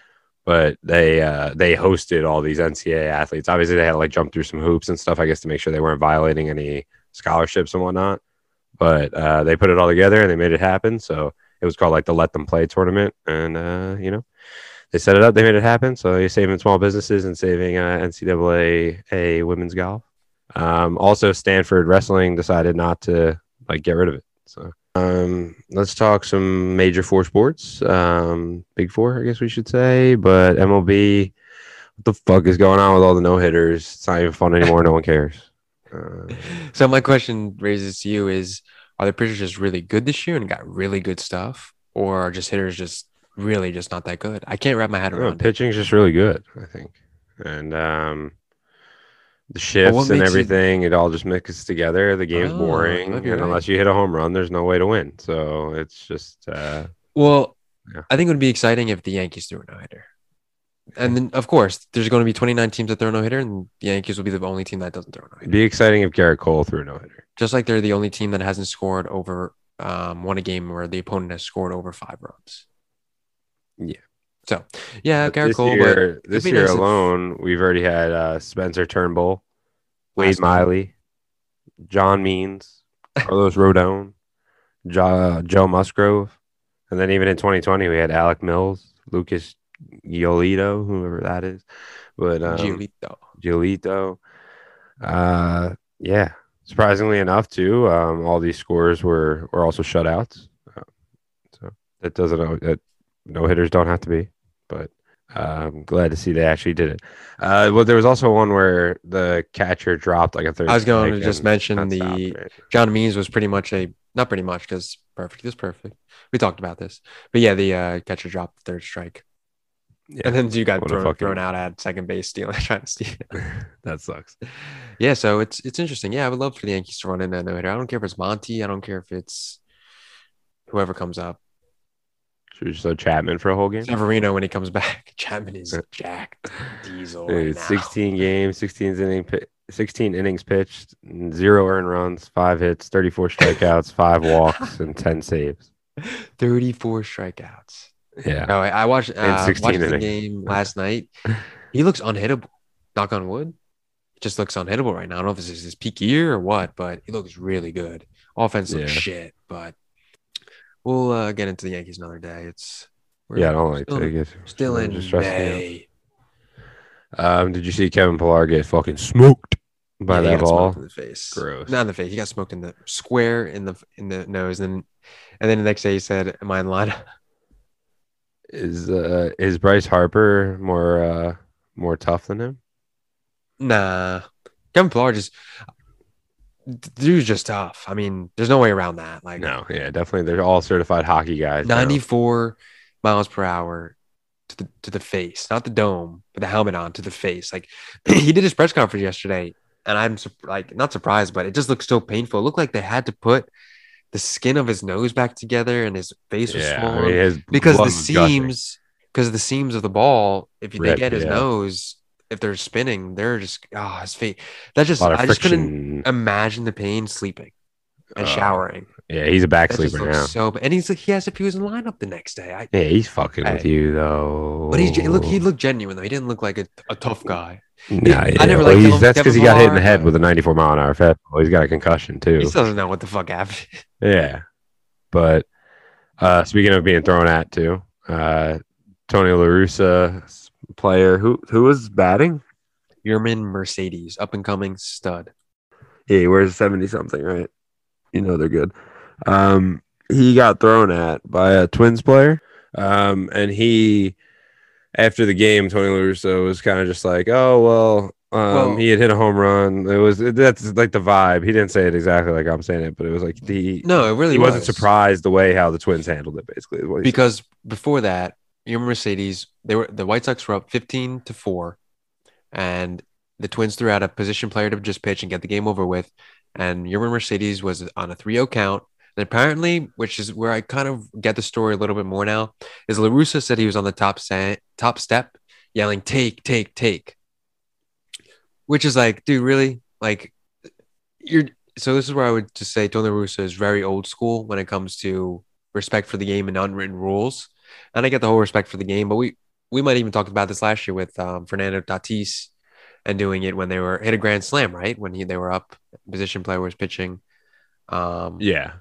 But they uh, they hosted all these NCAA athletes. Obviously, they had to like jump through some hoops and stuff, I guess, to make sure they weren't violating any scholarships and whatnot. But uh, they put it all together and they made it happen. So it was called like the Let Them Play tournament, and uh, you know they set it up, they made it happen. So you're saving small businesses and saving uh, NCAA a women's golf. Um, also, Stanford wrestling decided not to like get rid of it. So um, let's talk some major four sports, um, big four, I guess we should say. But MLB, what the fuck is going on with all the no hitters? It's not even fun anymore. no one cares. Uh, So my question raises to you is: Are the pitchers just really good this year and got really good stuff, or are just hitters just really just not that good? I can't wrap my head I don't know, around it. pitching's just really good, I think. And um, the shifts and everything, it all just mixes together. The game's Oh, boring, and right. unless you hit a home run, there's no way to win. So it's just uh, Well, Yeah. I think it would be exciting if the Yankees threw a no hitter. And then, of course, there's going to be 29 teams that throw a no hitter, and the Yankees will be the only team that doesn't throw a no it'd hitter. be exciting if Gerrit Cole threw a no hitter. Just like they're the only team that hasn't scored over um, won a game where the opponent has scored over five runs. Yeah. So, yeah, But Gerrit this Cole, year, this year nice if- alone, we've already had uh, Spencer Turnbull, Wade. Miley, John Means, Carlos Rodon, jo- Joe Musgrove, and then even in 2020 we had Alec Mills, Lucas Giolito, whoever that is, but um, Giolito. Giolito. Uh, yeah, surprisingly enough, too, um, all these scores were were also shutouts. Uh, so that doesn't that no hitters don't have to be, but uh, I'm glad to see they actually did it. Uh, well, there was also one where the catcher dropped like a third. I was going to just mention the stopped, right? John Means was pretty much a not pretty much because perfect is perfect. We talked about this, but yeah, the uh, catcher dropped the third strike, Yeah, and then you got thrown, fucking- thrown out at second base, stealing, trying to steal. that sucks. Yeah, so it's it's interesting. Yeah, I would love for the Yankees to run in that no hitter. I don't care if it's Monty. I don't care if it's whoever comes up. Should we just throw Chapman for a whole game? Severino when he comes back. Chapman is jacked. Diesel right Dude, now. 16 games, 16 inning, 16 innings pitched, zero earned runs, five hits, 34 strikeouts, five walks, and 10 saves. 34 strikeouts. Yeah. No, I, I watched, uh, 16 watched the game last night. He looks unhittable. Knock on wood. Just looks unhittable right now. I don't know if this is his peak year or what, but he looks really good. Offense looks Yeah. shit, but we'll uh, get into the Yankees another day. It's we're Yeah, I don't like still, to get still in just. May. Um, did you see Kevin Pillar get fucking smoked by Yeah, he that got ball? smoked in the face. Gross. Not in the face. He got smoked in the square in the in the nose, and and then the next day he said, "Am I in line?" Is uh is Bryce Harper more uh more tough than him? nah, Kevin Pillar just dude's just tough. I mean, there's no way around that. Like No, yeah, definitely. They're all certified hockey guys. now. 94 miles per hour to the to the face, not the dome, but the helmet on to the face. Like he did his press conference yesterday, and I'm like not surprised, but it just looked so painful. It looked like they had to put the skin of his nose back together, and his face was Yeah, I swollen mean, because the gushing. seams, because the seams of the ball, if they Rip, get his yeah. nose, if they're spinning, they're just ah his face. That just I just couldn't imagine the pain sleeping and Oh, showering. Yeah, he's a back That sleeper now. so. And he's he has if he was in lineup the next day. I, Yeah, he's fucking with you though. but he's look he looked genuine though. He didn't look like a, a tough guy. Nah, I yeah. never well, that's because he got hit in the head with a 94 mile an hour fastball. He's got a concussion too. He still doesn't know what the fuck happened. Yeah. But uh speaking of being thrown at too, uh Tony La Russa player who who was batting? Yermín Mercedes, up and coming stud. Yeah, he wears 70 something, right? You know they're good. Um he got thrown at by a twins player. Um and he after the game, Tony La Russa was kind of just like, Oh well, um, Well- he had hit a home run. It was that's like the vibe. He didn't say it exactly like I'm saying it, but it was like the No, it really he wasn't surprised the way how the Twins handled it. Basically, he said. because before that, your Mercedes, they were the White Sox were up 15 to 4 and the Twins threw out a position player to just pitch and get the game over with and your Mercedes was on a 3-0 count. And apparently, which is where I kind of get the story a little bit more now, is LaRussa said he was on the top sa- top step yelling take take take. Which is like, dude, really? Like you're so this is where I would just say Tony La Russa is very old school when it comes to respect for the game and unwritten rules. And I get the whole respect for the game, but we we might even talk about this last year with um, Fernando Tatis and doing it when they were hit a grand slam, right? When he they were up, position player was pitching. Um, yeah,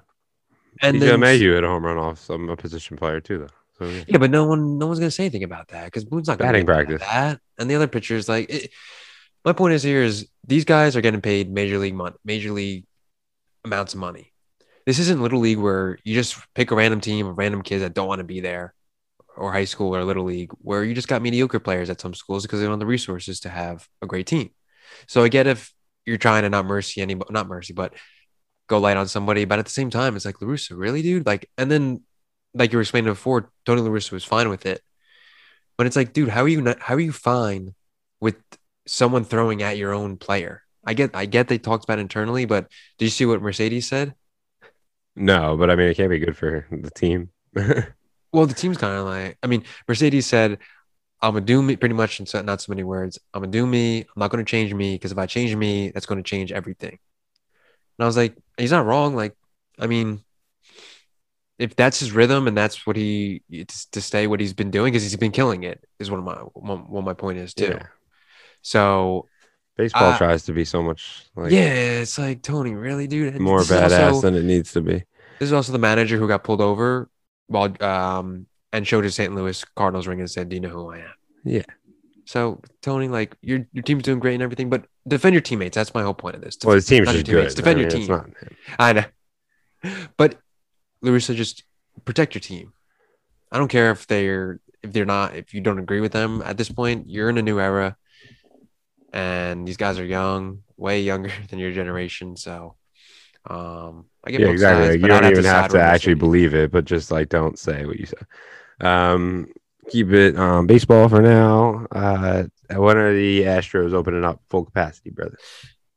and then Mayhew hit a home run off some a position player too, though. So yeah. yeah, but no one no one's gonna say anything about that because Boone's not Batting practice. that. And the other pitchers, like it, my point is here is these guys are getting paid major league money, major league amounts of money. This isn't little league where you just pick a random team of random kids that don't want to be there, or high school or little league where you just got mediocre players at some schools because they don't have the resources to have a great team. So I get if you're trying to not mercy anybody, not mercy, but go light on somebody, but at the same time, it's like La Russa, really, dude. Like, and then like you were explaining before, Tony La Russa was fine with it. But it's like, dude, how are you not how are you fine with someone throwing at your own player. I get I get they talked about internally, but did you see what Mercedes said? No, but I mean, it can't be good for the team. Well, the team's kind of like, I mean, Mercedes said, I'm gonna do me pretty much in so- not so many words. I'm gonna do me. I'm not gonna change me because if I change me, that's gonna change everything. And I was like, he's not wrong. Like, I mean, if that's his rhythm and that's what he it's to stay what he's been doing because he's been killing it is what my what what my point is too. Yeah. So Baseball Uh, tries to be so much like yeah, it's like Tony, really, dude. More badass also- than it needs to be. This is also the manager who got pulled over while um and showed his St. Louis Cardinals ring and said, "Do you know who I am?" Yeah. So Tony, like your your team's doing great and everything, but defend your teammates. That's my whole point of this. Well, his team's not your just teammates, good. defend I your mean, team. not. I know, but La Russa, just protect your team. I don't care if they're if they're not if you don't agree with them at this point. You're in a new era, and these guys are young, way younger than your generation. So, um, I get Yeah, both exactly. sides, Like, you I'd don't even side have to actually believe it, but just like don't say what you say. Um, keep it um, baseball for now. Uh, when are the Astros opening up full capacity, brother?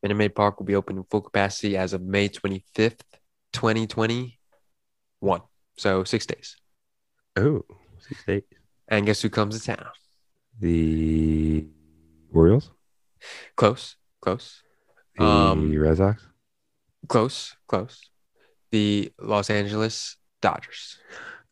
Minute Maid Park will be open in full capacity as of May 25th, 2021. So six days. Oh, six days. And guess who comes to town? The Orioles, Close, close, the Um, Red Sox. close, close. The Los Angeles Dodgers.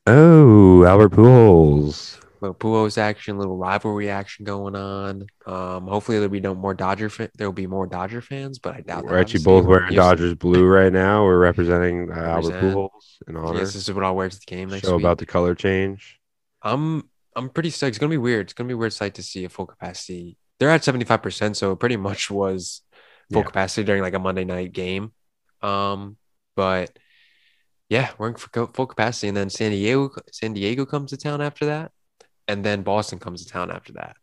Oh, Albert Pujols. Little Pujols action, little rivalry action going on. Um, hopefully there'll be no more Dodger. Fa- there'll be more Dodger fans, but I doubt that. We're actually both wearing Dodgers blue right now. We're representing uh, Albert Pujols in honor. Yes, this is what I'll wear to the game next Show week. about the color change. I'm I'm pretty stoked. It's gonna be weird. It's gonna be a weird sight to see a full capacity. They're at 75%, so it pretty much was full Yeah. capacity during like a Monday night game. Um, but yeah, we're in for co- full capacity, and then San Diego San Diego comes to town after that, and then Boston comes to town after that.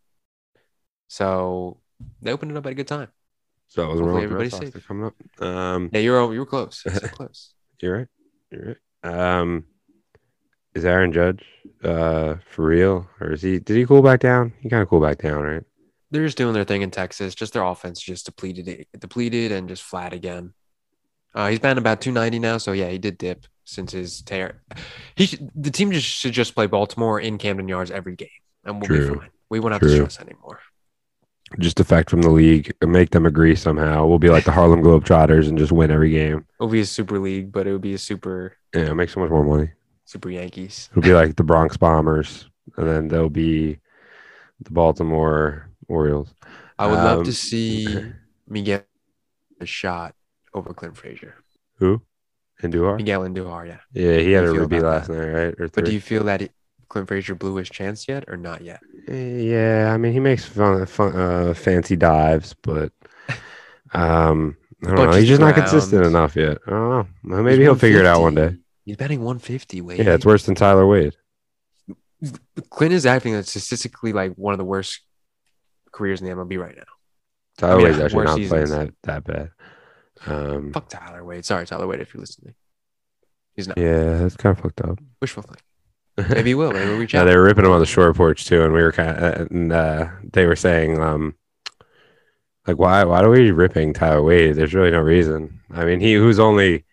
So they opened it up at a good time. So that was wrong. Everybody's safe. coming up. Um, Yeah, you're you were close. So close. You're right. You're right. Um, is Aaron Judge uh for real, or is he? Did he cool back down? He kind of cool back down, right? They're just doing their thing in Texas. Just their offense just depleted, depleted, and just flat again. Uh, he's been about 290 now, so yeah, he did dip since his tear. He should, the team just should just play Baltimore in Camden Yards every game, and we'll True. be fine. We won't have to stress anymore. Just defect from the league, make them agree somehow. We'll be like the Harlem Globetrotters and just win every game. It'll be a super league, but it would be a super Yeah, make so much more money. super Yankees. It'll be like the Bronx Bombers, and then there'll be the Baltimore Orioles. I would love Um, to see me get a shot over Clint Frazier. Who? Andujar? Miguel Andujar, yeah. Yeah, he had a Ruby last that? night, right? Or But do you feel that it, Clint Frazier blew his chance yet, or not yet? Eh, Yeah, I mean he makes fun, fun uh, fancy dives, but um, I don't know. He's just not consistent enough yet. I don't know. Maybe He's he'll figure it out one day. He's betting 150. Wade. Yeah, it's worse than Tyler Wade. Clint is acting statistically like one of the worst careers in the MLB right now. Tyler mean, Wade's actually not seasons. playing that that bad. Um, Fuck Tyler Wade. Sorry, Tyler Wade, if you're listening. He's not. yeah, that's kind of fucked up. Wishful thinking. Maybe he will. Maybe we'll reach Yeah, out. they were ripping him on the short porch too, and we were kind of, and uh, they were saying, um, like, why, why are we ripping Tyler Wade? There's really no reason. I mean, he was only,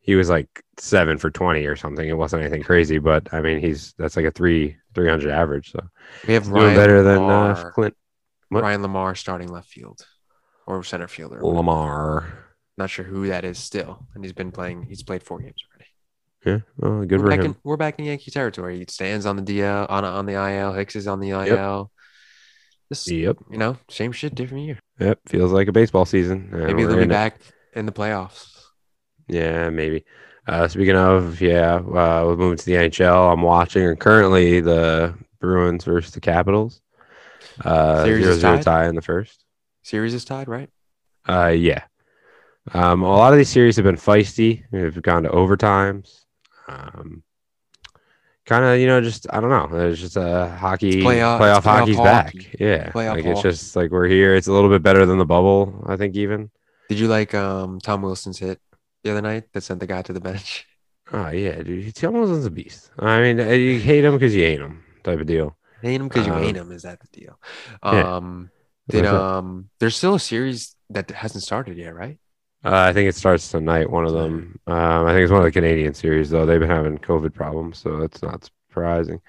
he was like seven for twenty or something. It wasn't anything crazy, but I mean, he's that's like a three, three hundred average. So we have doing Ryan better than uh, Clint what? Ryan LaMarre starting left field or center fielder. LaMarre. Not sure who that is still, and he's been playing. He's played four games already. Yeah, well, good we're for back him. in we're back in Yankee territory. He stands on the DL on on the IL. Hicks is on the IL. This Yep, you know same shit, different year. yep. Feels like a baseball season. Maybe they'll be in it. back in the playoffs. Yeah, maybe. Uh, speaking of, yeah, uh, we're moving to the NHL. I'm watching currently the Bruins versus the Capitals. Uh, Series zero zero tie in the first. Series is tied, right? Uh, yeah. Um, a lot of these series have been feisty. We've gone to overtimes. Um, kind of, you know, just I don't know. There's just a hockey It's playoff- playoff, it's playoff hockey's hockey. back. Yeah, Playoff like it's just like we're here. It's a little bit better than the bubble, I think. Even. Did you like um Tom Wilson's hit the other night that sent the guy to the bench? Oh yeah, dude. He almost is a beast. I mean, uh, you hate him because you hate him, type of deal. Hate him because you Um, hate him. Is that the deal? yeah. Did um? There's still a series that hasn't started yet, right? Uh, I think it starts tonight. One of them. Um, I think it's one of the Canadian series though. They've been having COVID problems, so it's not surprising.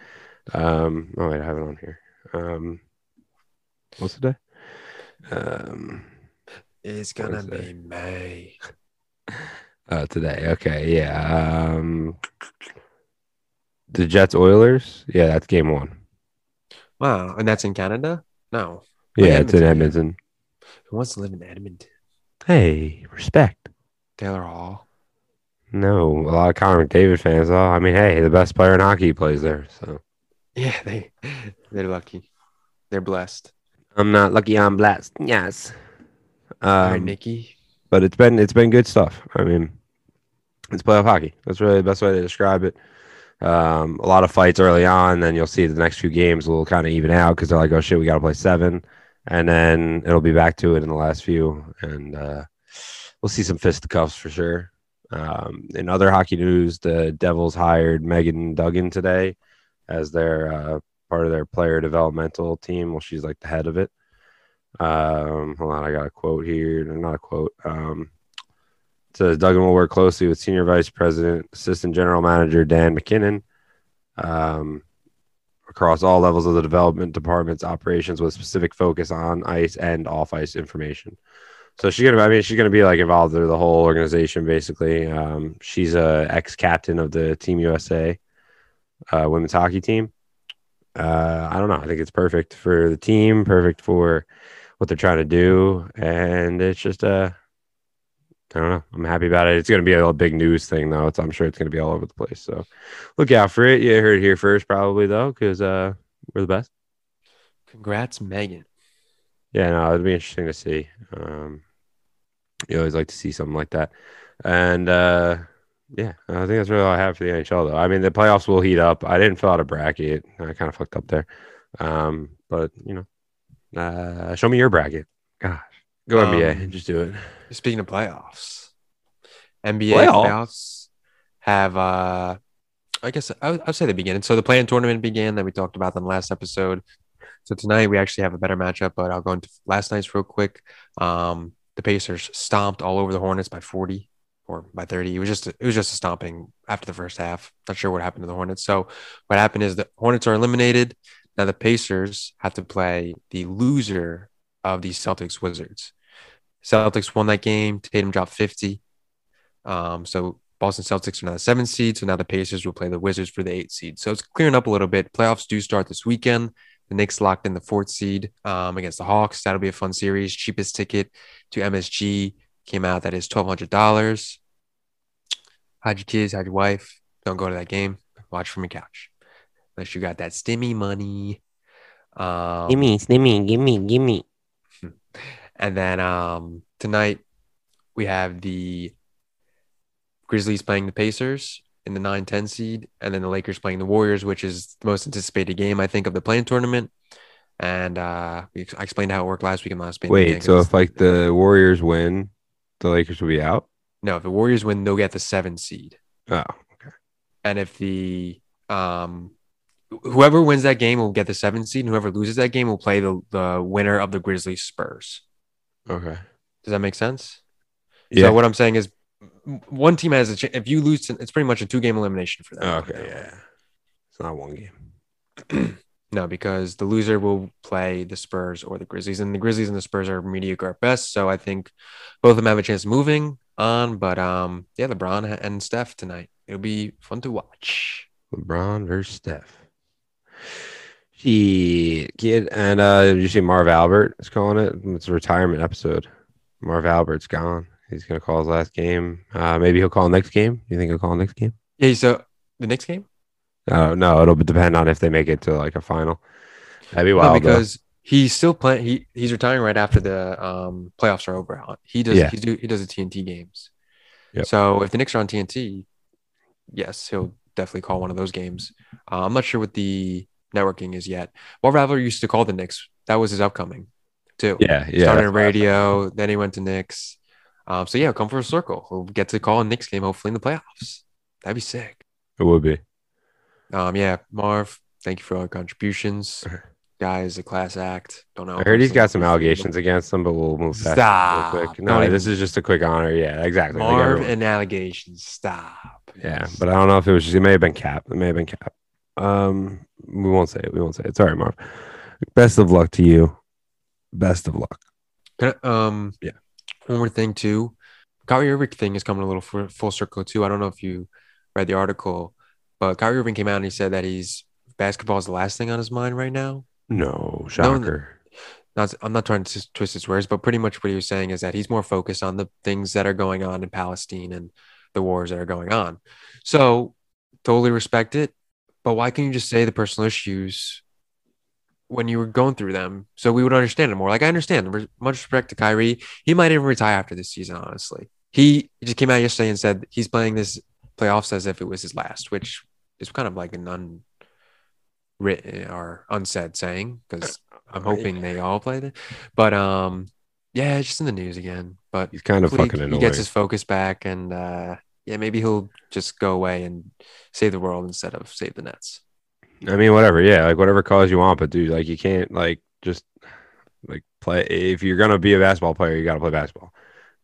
Um, oh wait, I have it on here. Um, what's the day? Um, It's gonna be May. uh, today. Okay, yeah. Um, the Jets Oilers. Yeah, that's game one. Wow, and that's in Canada. No, Yeah, Like it's in Edmonton, who wants to live in Edmonton? Hey, respect. Taylor Hall. No, a lot of Connor McDavid fans. though. I mean, hey, the best player in hockey plays there. So Yeah, they they're lucky. They're blessed. I'm not lucky. I'm blessed. Yes. All right, Um, Nikki. but it's been it's been good stuff. I mean, it's playoff hockey. That's really the best way to describe it. Um, a lot of fights early on, then you'll see the next few games will kind of even out because they're like, oh shit, we got to play seven, and then it'll be back to it in the last few, and uh, we'll see some fisticuffs for sure. Um, in other hockey news, the Devils hired Megan Duggan today as their uh, part of their player developmental team. Well, she's like the head of it. Um, hold on, I got a quote here. Not a quote. Um, it says Duggan will work closely with Senior Vice President, Assistant General Manager Dan MacKinnon um, across all levels of the development department's operations with specific focus on ice and off ice information. So she's gonna, I mean, she's gonna be like involved through the whole organization basically. Um, she's a ex captain of the Team USA uh, women's hockey team. Uh, I don't know. I think it's perfect for the team, perfect for what they're trying to do, and it's just uh I don't know. I'm happy about it. It's going to be a big news thing, though. It's, I'm sure it's going to be all over the place. So look out for it. You heard it here first, probably though, because uh, we're the best. Congrats, Megan. Yeah, no, it'd be interesting to see. Um, you always like to see something like that, and uh, yeah, I think that's really all I have for the NHL. Though I mean, the playoffs will heat up. I didn't fill out a bracket. I kind of fucked up there, um, but you know, uh, show me your bracket. Gosh, go Um, NBA, just do it. Speaking of playoffs, NBA Playoffs? playoffs have uh I guess I would, say they began. So the play-in tournament began that we talked about in the last episode. So tonight we actually have a better matchup, but I'll go into last night's real quick. Um, the Pacers stomped all over the Hornets by 40 or by 30. It was just it was just a stomping after the first half. Not sure what happened to the Hornets. So what happened is the Hornets are eliminated. Now the Pacers have to play the loser of the Celtics Wizards. Celtics won that game. Tatum dropped 50. Um, so Boston Celtics are now the seventh seed. So now the Pacers will play the Wizards for the eighth seed. So it's clearing up a little bit. Playoffs do start this weekend. The Knicks locked in the fourth seed um, against the Hawks. That'll be a fun series. Cheapest ticket to MSG came out. That is $1,200. Hide your kids, hide your wife. Don't go to that game. Watch from your couch. Unless you got that stimmy money. Um, gimme, gimme, gimme, gimme. and then um, tonight we have the Grizzlies playing the Pacers in the 9 10 seed, and then the Lakers playing the Warriors, which is the most anticipated game, I think, of the play-in tournament. And uh, I explained how it worked last week in last Spin. Wait, so if like the Warriors win, the Lakers will be out. no, if the Warriors win, they'll get the seven seed. Oh, okay. And if the um, whoever wins that game will get the seven seed, and whoever loses that game will play the, the winner of the Grizzlies Spurs. Okay. Does that make sense? Yeah. So what I'm saying is, one team has a chance. If you lose, it's pretty much a two game elimination for them. Oh, okay. Yeah. It's not one game. No, because the loser will play the Spurs or the Grizzlies, and the Grizzlies and the Spurs are mediocre at best. So I think both of them have a chance of moving on. But um, yeah, LeBron and Steph tonight. It'll be fun to watch. LeBron versus Steph. Shit, kid. And uh did you see Marv Albert is calling it? It's a retirement episode. Marv Albert's gone. He's gonna call his last game. Uh maybe he'll call next game. You think he'll call next game? Yeah. So the next game, Oh no, it'll depend on if they make it to like a final. That'd be no, wild. though. because he's still playing. He he's retiring right after the um playoffs are over. He does. Yeah. He do. He does the TNT games. Yep. So if the Knicks are on TNT, yes, he'll definitely call one of those games. Uh, I'm not sure what the networking is yet. Marv Albert used to call the Knicks. That was his upcoming, too. yeah, yeah. Started in radio, then he went to Knicks. Um, so yeah, come for a circle. We'll get to call a Knicks game hopefully in the playoffs. That'd be sick. It would be. Um, yeah, Marv, thank you for all your contributions. guy is a class act. Don't know. I heard he's got some allegations against him, but we'll move past Stop. real quick. Don't No, even- this is just a quick honor. Yeah, exactly. Marv and allegations. Stop. yeah, but I don't know if it was. Just, it may have been Cap. It may have been Cap. Um, we won't say it. We won't say it. Sorry, Marv. Best of luck to you. Best of luck. Can I- um, Yeah. One more thing too, Kyrie Irving thing is coming a little full, full circle too. I don't know if you read the article, but Kyrie Irving came out and he said that he's basketball is the last thing on his mind right now. No shocker. Not, I'm not trying to twist his words, but pretty much what he was saying is that he's more focused on the things that are going on in Palestine and the wars that are going on. So totally respect it, but why can't you just say the personal issues when you were going through them so we would understand it more? Like I understand, re- much respect to Kyrie. He might even retire after this season. Honestly, he just came out yesterday and said he's playing this playoffs as if it was his last, which is kind of like an unwritten or unsaid saying because I'm hoping they all play it. But um, yeah, it's just in the news again. But He's kind of fucking he gets his focus back, and uh, yeah, maybe he'll just go away and save the world instead of save the Nets. I mean, whatever. Yeah, like whatever cause you want, but dude, like you can't like just like play. If you're gonna be a basketball player, you gotta play basketball.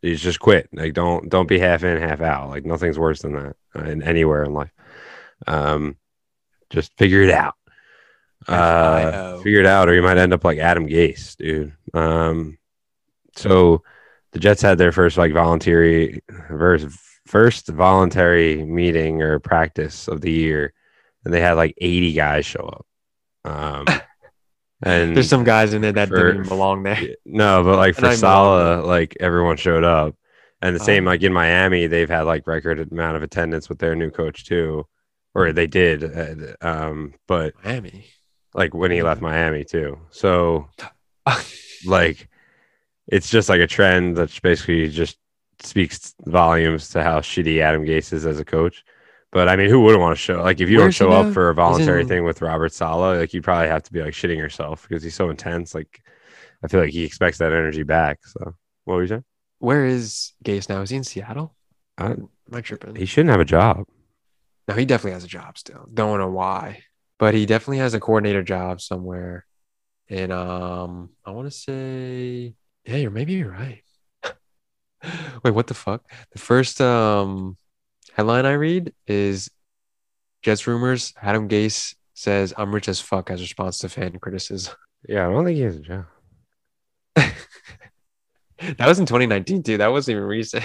You just quit. Like don't don't be half in, half out. Like nothing's worse than that uh, in anywhere in life. Um, just figure it out. Uh, figure it out, or you might end up like Adam Gase, dude. Um, so the Jets had their first like voluntary first first voluntary meeting or practice of the year, and they had like 80 guys show up. Um, and There's some guys in there that for- didn't belong there. no, but like for I Saleh, like everyone showed up, and the same Oh. like in Miami, they've had like record amount of attendance with their new coach too, or they did. uh, Um, but Miami. like when he left Miami too. So like it's just like a trend that's basically just speaks volumes to how shitty Adam Gase is as a coach. But I mean, who wouldn't want to show like if you don't show up now? for a voluntary in- thing with Robert Saleh, like you probably have to be like shitting yourself because he's so intense. Like I feel like he expects that energy back. So what were you saying? Where is Gase now? Is he in Seattle? I- Am I tripping? He shouldn't have a job. no, he definitely has a job still. Don't know why, but he definitely has a coordinator job somewhere. And um, I want to say, yeah, you're maybe you're right. Wait, what the fuck? The first um headline I read is Jets rumors. Adam Gase says I'm rich as fuck as response to fan criticism. Yeah, I don't think he has a job. That was in 2019 too. That wasn't even recent.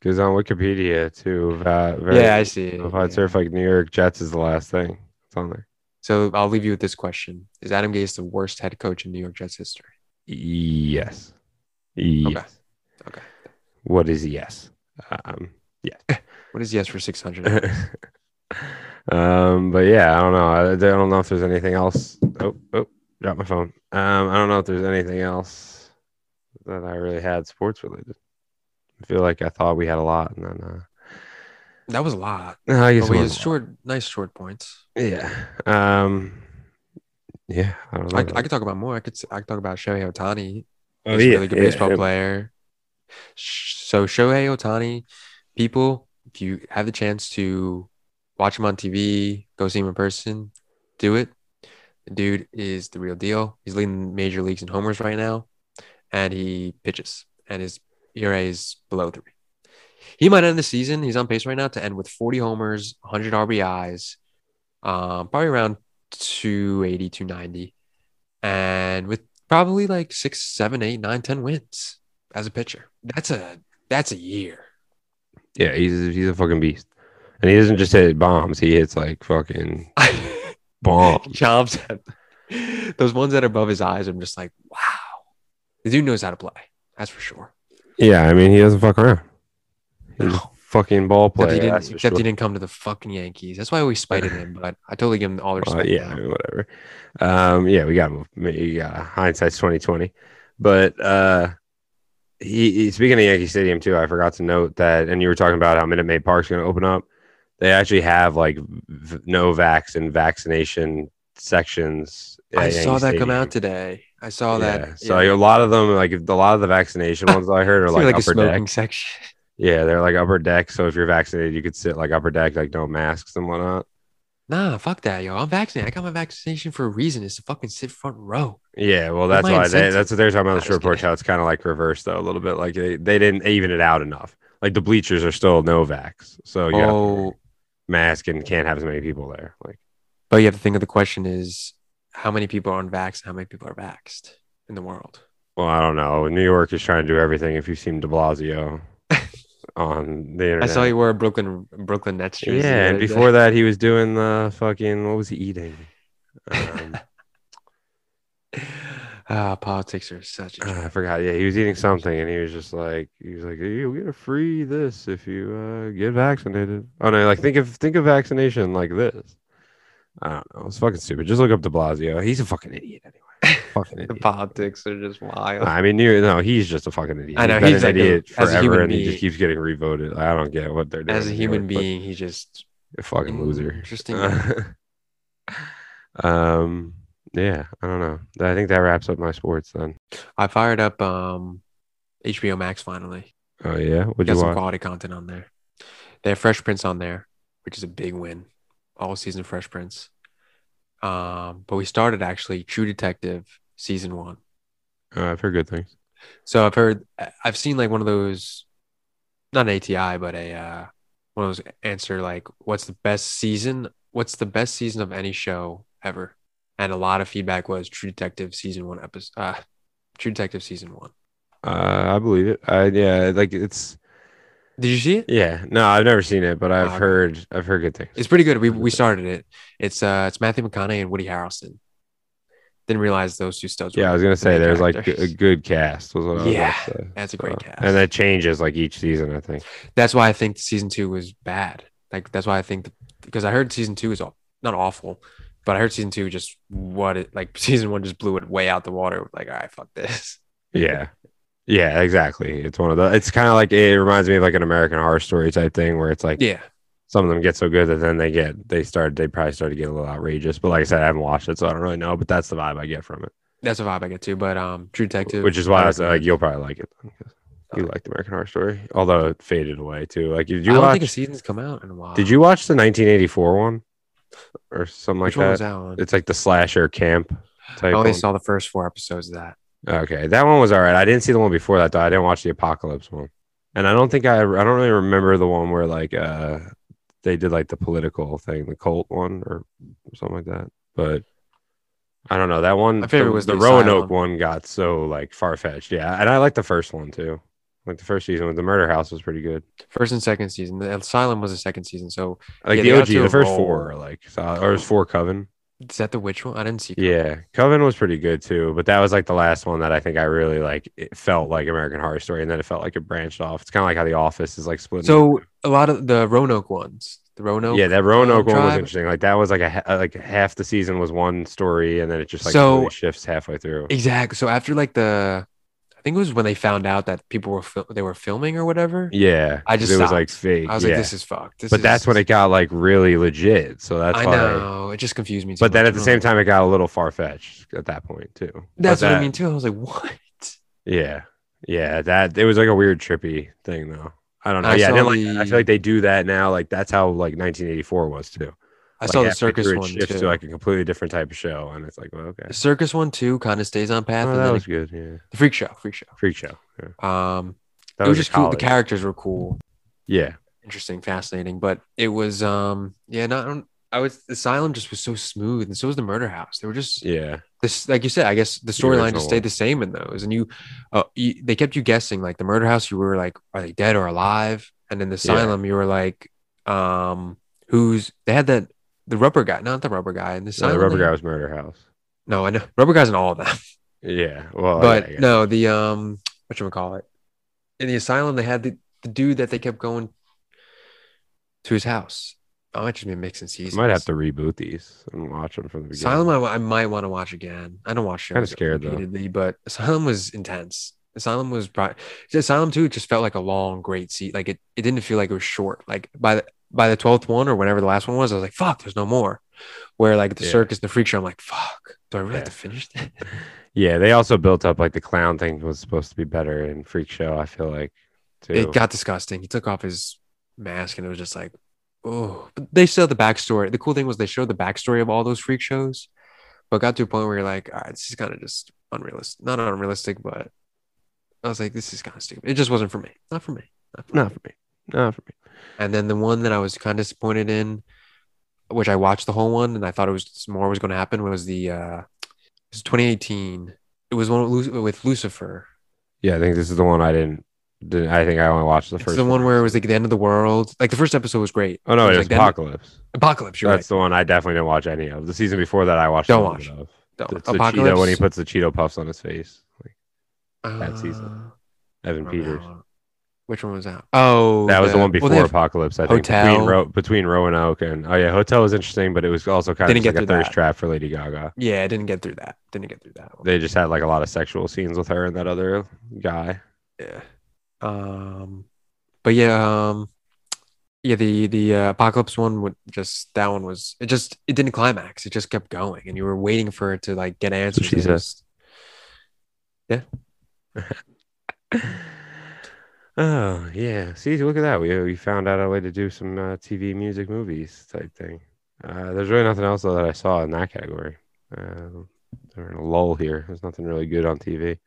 Because on Wikipedia too, uh, very, yeah, I see. if I surf like New York Jets is the last thing. It's on there. So I'll leave you with this question: Is Adam Gase the worst head coach in New York Jets history? Yes. Yes. Okay. What is yes? Um, What is yes for 600? um, but yeah, I don't know. I, I don't know if there's anything else. Oh, oh, dropped my phone. Um, I don't know if there's anything else that I really had sports related. I feel like I thought we had a lot, and then uh, that was a lot. no, I guess But we had short, nice short points. Yeah. Um. Yeah, I don't know. I, I could talk about more. I could I could talk about Shohei Ohtani. Oh, He's a yeah, really good yeah, baseball yeah. player. So Shohei Ohtani, people, if you have the chance to watch him on TV, go see him in person, do it. The dude is the real deal. He's leading major leagues in homers right now, and he pitches, and his ERA is below three. He might end the season. He's on pace right now to end with 40 homers, 100 RBIs, um, probably around 280, 290, and with probably like six, seven, eight, nine, ten wins as a pitcher. That's a that's a year. Yeah, he's he's a fucking beast, and he doesn't just hit bombs. He hits like fucking bombs. Jobs those ones that are above his eyes. I'm just like, wow, the dude knows how to play. That's for sure. Yeah, I mean he doesn't fuck around. He's No. fucking ball Except, player. he didn't, except sure. he didn't come to the fucking Yankees. That's why always spited him. But I totally give him all the Uh, respect. yeah, I mean, whatever. Um, yeah, we got him. We got hindsight's twenty twenty, but uh, he, he speaking of Yankee Stadium too. I forgot to note that, and you were talking about how Minute Maid Park's going to open up. They actually have like v- no vax and vaccination sections. I saw that come out today. I saw Yeah, that. So like, a lot of them, like a lot of the vaccination ones I heard are like, like a upper deck. section. Yeah, they're like upper deck. So if you're vaccinated, you could sit like upper deck, like no masks and whatnot. Nah, fuck that, yo. I'm vaccinated. I got my vaccination for a reason. It's to fucking sit front row. Yeah, well, that's why they, that's what they're talking about on the short porch. How it's kind of like reversed though a little bit. Like they, they didn't even it out enough. Like the bleachers are still no vax, so you Oh, mask and can't have as many people there. Like but you have to think of the question is how many people are unvaxxed and how many people are vaxxed in the world? Well, I don't know. New York is trying to do everything. If you've seen De Blasio on the internet. I saw you wore a Brooklyn Brooklyn Nets jersey. Yeah, and before that, he was doing the fucking. What was he eating? Um, Ah, politics are such a uh, I forgot. Yeah, he was eating something, and he was just like, he was like, "You'll get a free this if you uh, get vaccinated." Oh no, like think of think of vaccination like this. I don't know. It's fucking stupid. Just look up De Blasio. He's a fucking idiot anyway. fucking The idiot. politics are just wild. I mean, you no, he's just a fucking idiot. I know, been he's an like idiot a forever, and he just keeps getting revoted. I don't get what they're doing. As a human but being, he's just a fucking loser. Interesting. um, yeah, I don't know. I think that wraps up my sports then. I fired up um HBO Max finally. Oh yeah, what'd Got you some watch? quality content on there. They have Fresh Prince on there, which is a big win. All season Fresh Prince. Um, but we started actually True Detective season one. Uh, I've heard good things. So I've heard, I've seen like one of those, not an ATI, but a uh, one of those answer like, what's the best season? What's the best season of any show ever? And a lot of feedback was True Detective season one episode. Uh, True Detective season one. Uh, I believe it. I yeah, like it's Did you see it? yeah. No, I've never seen it, but I've Oh, heard I've heard good things. It's pretty good. We we started it. It's uh it's Matthew McConaughey and Woody Harrelson. Didn't realize those two studs. were yeah, I was gonna say there's like a good cast. Was what I was Yeah, that's a great So- cast. and that changes like each season. I think. That's why I think season two was bad. Like that's why I think because I heard season two is aw- not awful, but I heard season two just what it like season one just blew it way out the water. Like all right, fuck this. Yeah. Yeah, exactly. It's one of the. It's kind of like it reminds me of like an American Horror Story type thing, where it's like Yeah, some of them get so good that then they get they start they probably start to get a little outrageous. But like I said, I haven't watched it, so I don't really know. But that's the vibe I get from it, that's a vibe I get too. But um, True Detective, which is why I was like, you'll probably like it. You liked American Horror Story, although it faded away too. Like, did I you don't watch? think a season's come out in a while. Did you watch the 1984 one or something like Which one that? was that one? It's like the slasher camp I only one. saw the first four episodes of that. Okay, that one was all right. I didn't see the one before that though. I didn't watch the Apocalypse one, and I don't think I I don't really remember the one where like uh they did like the political thing, the cult one or something like that. But I don't know that one. My favorite the, was the the Roanoke one. Got so like far fetched. Yeah, and I like the first one too. Like the first season with the Murder House was pretty good. First and second season. The Asylum was the second season. So Like Yeah, the OG, the first four, are like or it was four Coven. Is that the witch one? I didn't see. Yeah, Coven was pretty good too, but that was like the last one that I think I really like. It felt like American Horror Story, and then it felt like it branched off. It's kind of like how The Office is like split. So a lot of the Roanoke ones. The Roanoke. yeah, that Roanoke um, one was interesting. Like that was like a like half the season was one story, and then it just like So- really shifts halfway through. Exactly. So after like the, think it was when they found out that people were fil- they were filming or whatever. Yeah, I just it was like fake. I was yeah. like, this is fucked. This but is, that's when it got like really legit. So that's I why. know it just confused me. But then at the same time, it got a little far fetched at that point too. But that's what that- I mean too. I was like, what? Yeah, yeah, that it was like a weird trippy thing though. I don't know. I yeah, I like. I feel like they do that now. Like that's how like 1984 was too. I Like, saw the circus one shifts too. to like a completely different type of show, and it's like, well, okay, the circus one too kind of stays on path. oh, and that then was it- good. Yeah, the freak show, freak show. freak show. Yeah, Um, that it was a just cool. The characters were cool, Yeah, interesting, fascinating. But it was um, yeah, not. I was Asylum just was so smooth, and so was the Murder House. They were just yeah, this like you said i guess the storyline just stayed the same in those and you, uh, you they kept you guessing like the murder house you were like are they dead or alive and in the Yeah. asylum you were like um who's they had that the rubber guy not the rubber guy in the no, asylum the rubber guy was Murder House. no i know rubber guy's in all of them Yeah, well, but yeah, no the um what you call it in the asylum they had the, the dude that they kept going to his house i might just be mixing seasons. I might have to reboot these and watch them from the beginning. Asylum, I, I might want to watch again. I don't watch shows Kinda scared, though. but Asylum was intense. Asylum was probably Asylum too. It just felt like a long, great seat. Like it, it didn't feel like it was short. Like by the by the twelfth one or whenever the last one was, I was like, "Fuck, there's no more." Where like the Yeah. circus, the freak show, I'm like, "Fuck, do I really have to finish that?" Yeah, they also built up like the clown thing was supposed to be better in Freak Show. I feel like too. It got disgusting. He took off his mask and it was just like, oh, but they still the backstory. The cool thing was they showed the backstory of all those freak shows, but got to a point where you're like, all right, this is kind of just unrealistic. Not unrealistic, but I was like, this is kind of stupid. It just wasn't for me. Not for me. Not for me. Not for me. Not for me. And then the one that I was kind of disappointed in, which I watched the whole one and I thought it was more was going to happen, was the uh, it was 2018. It was one with Lu- with Lucifer. Yeah, I think this is the one I didn't. didn't I think I only watched the It's first. the one where it was like the end of the world. Like the first episode was great. Oh no, it was like the end- Apocalypse. Apocalypse. You're That's the one I definitely didn't watch any of. The season before that, I watched. Don't a little watch. bit of. right. It's the Cheeto when he puts the Cheeto puffs on his face. Like that season. Uh, Evan I don't Peters. know. Which one was that? Oh, That was the one before they have- Apocalypse. I think between Hotel. Ro- between Roanoke and oh yeah, Hotel was interesting, but it was also kind of Didn't just get like a through thirst that. trap for Lady Gaga. yeah, I didn't get through that. Didn't get through that one. They just had like a lot of sexual scenes with her and that other guy. Yeah. Um, but yeah, um, yeah, the the uh, apocalypse one would just that one was it just it didn't climax. It just kept going, and you were waiting for it to like get answers. she and it said. was- Oh yeah, see, look at that. We we found out a way to do some uh, TV, music, movies type thing. Uh, there's really nothing else though that I saw in that category. Uh, we're in a lull here. There's nothing really good on TV,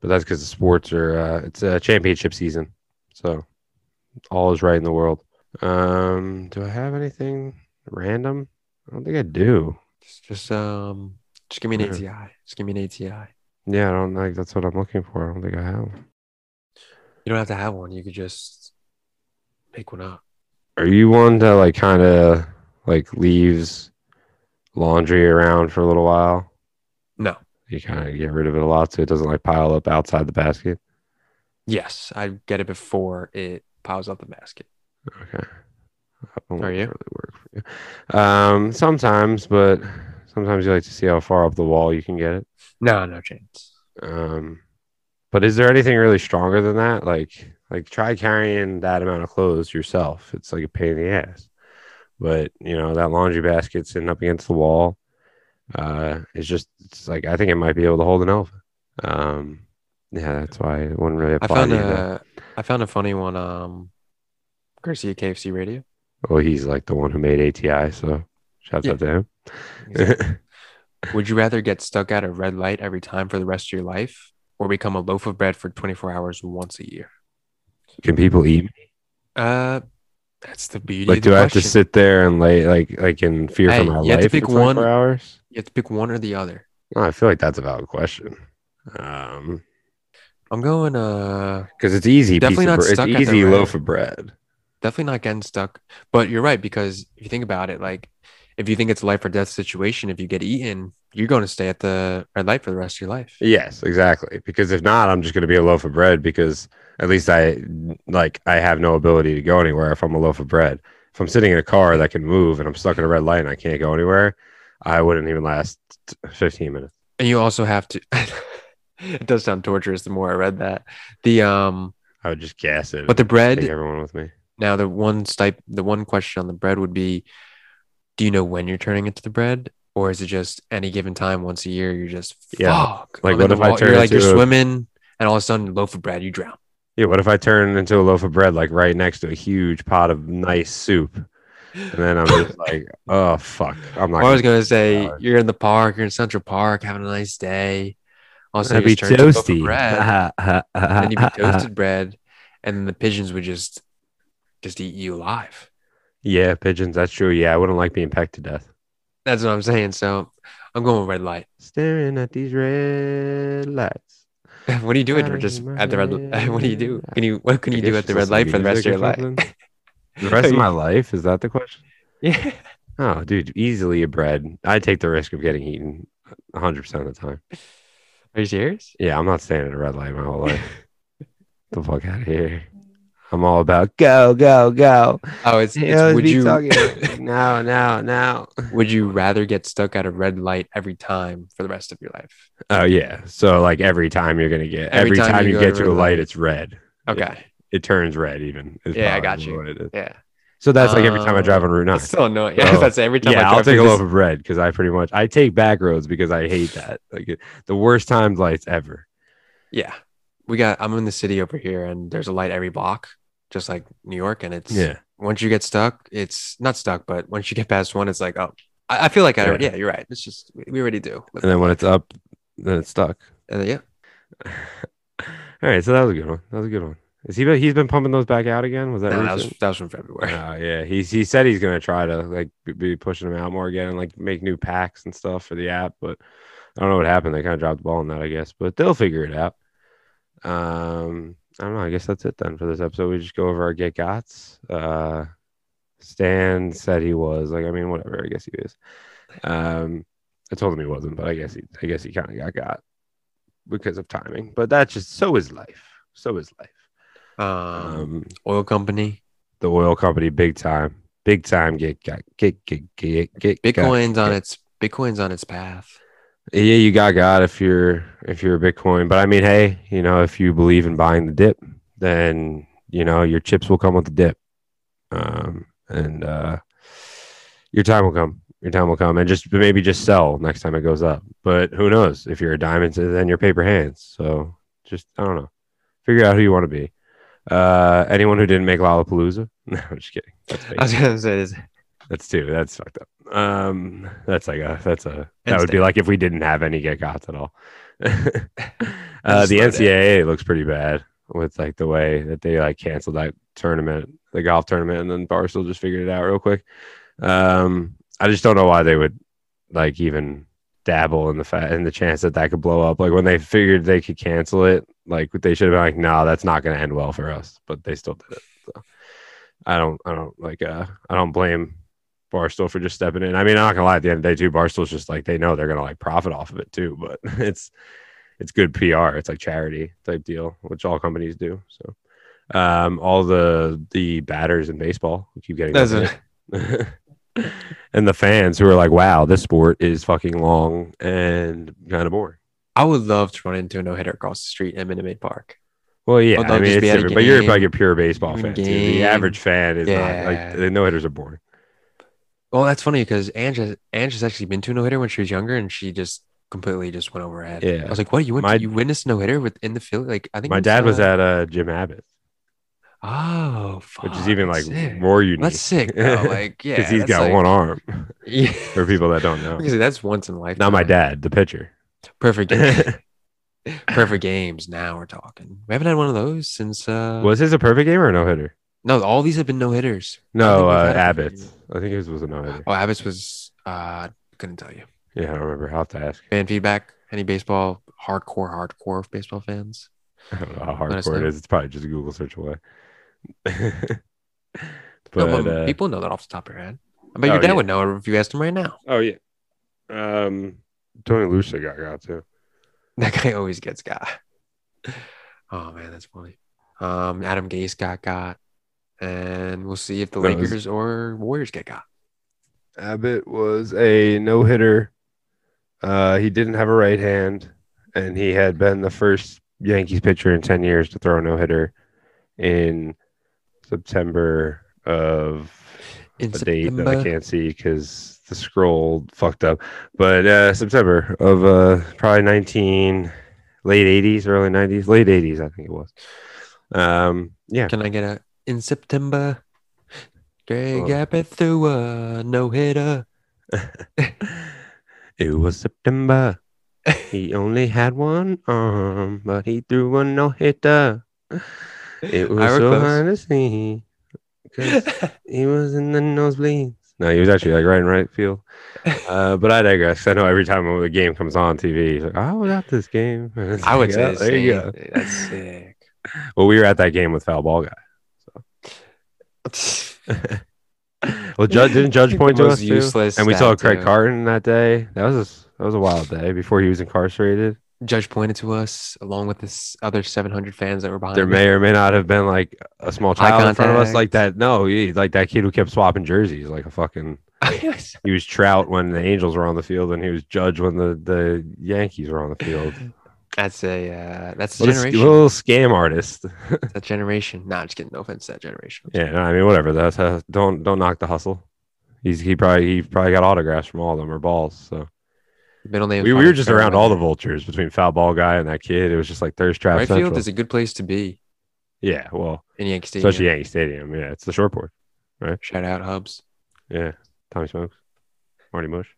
but that's because the sports are. Uh, it's a championship season, so all is right in the world. Um, do I have anything random? I don't think I do. Just, just um, just give me an ATI. Just give me an ATI. Yeah, I don't like. That's what I'm looking for. I don't think I have. You don't have to have one. You could just make one up. Are you one that like kind of like leaves laundry around for a little while? No. You kind of get rid of it a lot so it doesn't like pile up outside the basket. Yes, I get it before it piles up the basket. Okay. Are you? really work for you. Um, sometimes, but sometimes you like to see how far up the wall you can get it. No, no chance. Um, but is there anything really stronger than that? Like, like try carrying that amount of clothes yourself. It's like a pain in the ass. But you know that laundry basket sitting up against the wall. Uh, it's just it's like I think it might be able to hold an elephant. Um, yeah, that's why it wouldn't really I found to you. though. a I found a funny one. Um, Garcia KFC Radio. Well, he's like the one who made ATI, so shouts Yeah. out to him. Would you rather get stuck at a red light every time for the rest of your life, or become a loaf of bread for 24 hours once a year? Can people eat? Uh, that's the beauty. Like, of the do I have to sit there and lay like like in fear Hey, for my you have to life pick for 24 one. hours? You have to pick one or the other. Oh, I feel like that's a valid question. Um, I'm going. Uh, because it's easy. Definitely not stuck It's easy loaf of bread. definitely not getting stuck. But you're right because if you think about it, like if you think it's a life or death situation, if you get eaten, you're going to stay at the red light for the rest of your life. Yes, exactly. Because if not, I'm just going to be a loaf of bread. Because at least I like I have no ability to go anywhere if I'm a loaf of bread. If I'm sitting in a car that can move and I'm stuck in a red light and I can't go anywhere, I wouldn't even last 15 minutes. And you also have to. it does sound torturous the more I read that. The um, I would just gas it. but the bread take everyone with me. Now, the one stipe, the one question on the bread would be, do you know when you're turning into the bread, or is it just any given time once a year? You're just Yeah. fuck. Like, what if I turn You're like you're into a- swimming, and all of a sudden, loaf of bread, you drown. Yeah. What if I turn into a loaf of bread like right next to a huge pot of nice soup, and then I'm just like, oh fuck, I'm not. I was gonna say you're in the park, you're in Central Park, having a nice day. All of a sudden, I'd you be just turn into a loaf of toasty. bread, and then you'd be toasted bread, and then the pigeons would just just eat you alive. Yeah, pigeons. That's true. Yeah, I wouldn't like being pecked to death. That's what I'm saying. So I'm going with red light. Staring at these red lights. what do you do at, just at the red? head What do you do? Can you what can you do guess at the red light for the rest of your life? The rest of my life is that the question? Yeah. Oh, dude, easily a bread. I take the risk of getting eaten 100 percent of the time. Are you serious? Yeah, I'm not staying at a red light my whole life. the fuck out of here. I'm all about go, go, go. Oh, it's, it's would you talking about- now, now, now. would you rather get stuck at a red light every time for the rest of your life? Oh yeah. So like every time you're gonna get Every every, time time, you you, get to a light, light. it's red. Okay. It turns red even. Yeah, I got you. it. Yeah. So that's like every time I Um, drive on Route 9. It's so annoying. Yeah, Oh. that's every time I yeah, drive I'll take a loaf of bread because I pretty much I take back roads because I hate that. Like the worst timed lights ever. Yeah. We got I'm in the city over here and there's a light every block, just like New York, and it's Yeah. once you get stuck, it's not stuck, but once you get past one, it's like, oh, I, I feel like I already, Yeah. yeah, you're right. It's just we, already do. And then when it's up, then it's stuck. Then, yeah, All right, so that was a good one. That was a good one. Is he? He's been pumping those back out again? Was that? no, that was that was from February. Oh yeah, he's he said he's gonna try to like be- be pushing them out more again and like make new packs and stuff for the app, but I don't know what happened. They kind of dropped the ball on that, I guess, but they'll figure it out. Um, I don't know. I guess that's it then for this episode. We just go over our get gots. Uh, Stan said he was like, I mean, whatever. I guess he is. Um, I told him he wasn't, but I guess he, I guess he kind of got got because of timing. But that's just so is life. So is life. Um, Um, oil company, the oil company, big time, big time. Get got get get get get Bitcoin's on get- its Bitcoin's on its path. Yeah, you got God if you're if you're a Bitcoin, but I mean, hey, you know, if you believe in buying the dip, then you know your chips will come with the dip, um, and uh, your time will come. Your time will come, and just maybe just sell next time it goes up. But who knows? If you're a diamond, then you're paper hands. So just I don't know. Figure out who you want to be. Uh, anyone who didn't make Lollapalooza? No, I'm just kidding. That's. I was gonna say this. That's two. That's fucked up. Um, that's like a that's a that And would be like if we didn't have any get gots at all. uh, the down. NCAA looks pretty bad with like the way that they like canceled that tournament, the golf tournament, and then Barstool just figured it out real quick. Um, I just don't know why they would like even dabble in the fa- in the chance that that could blow up. Like when they figured they could cancel it, like they should have been like, no, that's not going to end well for us. But they still did it. So I don't, I don't like, uh, I don't blame Barstool for just stepping in. I mean, I'm not gonna lie. At the end of the day, too, Barstool's just like they know they're gonna like profit off of it too. But it's it's good PR. It's like charity type deal, which all companies do. So um, all the the batters in baseball who keep getting That's and the fans who are like, "Wow, this sport is fucking long and kind of boring." I would love to run into a no hitter across the street in Minute Maid Park. Well, yeah, I mean, it's at different, but you're like a pure baseball fan. Too. The average fan is not like the no hitters are boring. Well, that's funny because Ange, Ange has actually been to a no hitter when she was younger, and she just completely just went over her head. Yeah. I was like, "What? You went? My- you witnessed no hitter within the field? Like, I think My dad was uh, at uh, Jim Abbott, Oh, which is even like sick. more unique. That's sick. Bro. Like, yeah, because he's got like- one arm. Yeah, For people that don't know, Because that's once in life. not my dad, the pitcher. Perfect. Game. perfect games. Now we're talking. We haven't had one of those since. uh Was his a perfect game or a no hitter? No, all these have been no hitters. No, uh, we've had a Abbott's. I think his was a no hitter. Oh, Abbott's was. uh Couldn't tell you. Yeah, I don't remember. I'll have to ask. Fan feedback. Any baseball hardcore, hardcore baseball fans? I don't know how hardcore it is. It's probably just a Google search away. No, but but uh, people know that off the top of your head. I bet oh, your dad yeah. would know if you asked him right now. oh yeah, um, Tony La Russa got got too. That guy always gets got. Oh man, that's funny. Um, Adam Gase got got, and we'll see if the No, it was- Lakers or Warriors get got. Abbott was a no hitter. Uh, he didn't have a right hand, and he had been the first Yankees pitcher in 10 years to throw a no hitter in September of In a date that I can't see because the scroll fucked up. But uh, September of uh, probably 19, late 80s, early 90s, late 80s, I think it was. Um, yeah. Can I get a in September? Greg Oh. Abbott threw a no hitter. It was September. he only had one arm, but he threw a no hitter. It was so close. hard to see because he was in the nosebleeds. No, he was actually like right in right field. Uh, but I digress. I know every time the game comes on TV, he's like, "I was at this game." I would like, say "Yeah, the there you go. That's sick. Well, we were at that game with foul ball guy. Well, Judge didn't Judge point to us too? useless and we saw Craig too. Carton that day. That was a, that was a wild day before he was incarcerated. Judge pointed to us along with this other 700 fans that were behind. there him. may or may not have been like a small child in front of us like that. No, he, like that kid who kept swapping jerseys, like a fucking. He was Trout when the Angels were on the field, and he was Judge when the the Yankees were on the field. That's a uh, that's a What a, generation. little scam artist. that generation. Nah, just kidding. No offense to that generation. yeah, no, I mean whatever. That's uh, don't don't knock the hustle. He's he probably he probably got autographs from all of them or balls. So Middle name. we, we were just around all the vultures between foul ball guy and that kid. It was just like thirst trap Right central. field is a good place to be yeah, well, in Yankee Stadium. especially Yankee Stadium. Yeah, it's the short board. Shout out Hubs. Yeah, Tommy Smokes, Marty Mush,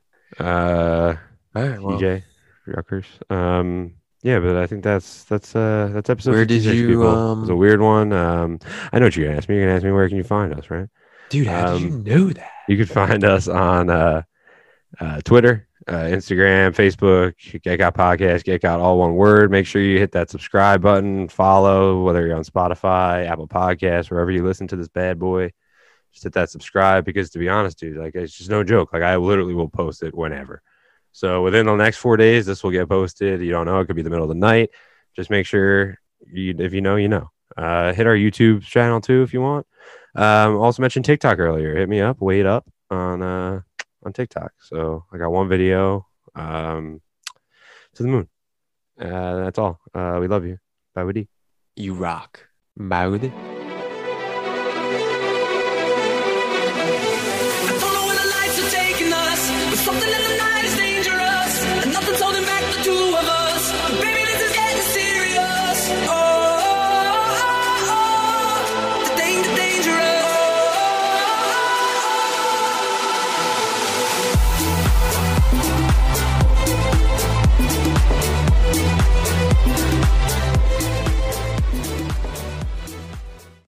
uh, All right. Well, DJ Ruckers. Um, yeah, but I think that's that's uh that's episode. Where did you, people. It was a um, weird one. Um, I know what you're gonna ask me. You're gonna ask me where can you find us, right? dude, how did you Um, know that? You can find us on uh, uh, Twitter, uh, Instagram, Facebook, Get Got Podcast, Get Got all one word. Make sure you hit that subscribe button, follow, whether you're on Spotify, Apple Podcasts, wherever you listen to this bad boy. Just hit that subscribe because to be honest, dude, like it's just no joke. Like I literally will post it whenever. So within the next four days, this will get posted. You don't know, it could be the middle of the night. Just make sure you, if you know, you know. Uh, hit our YouTube channel too if you want. Um, also mentioned TikTok earlier. Hit me up, wait up on uh on TikTok. So I got one video um to the moon. Uh, that's all. Uh, we love you. Bye, Woody. You rock. Mouth. I don't know where the lights are taking us, but something in the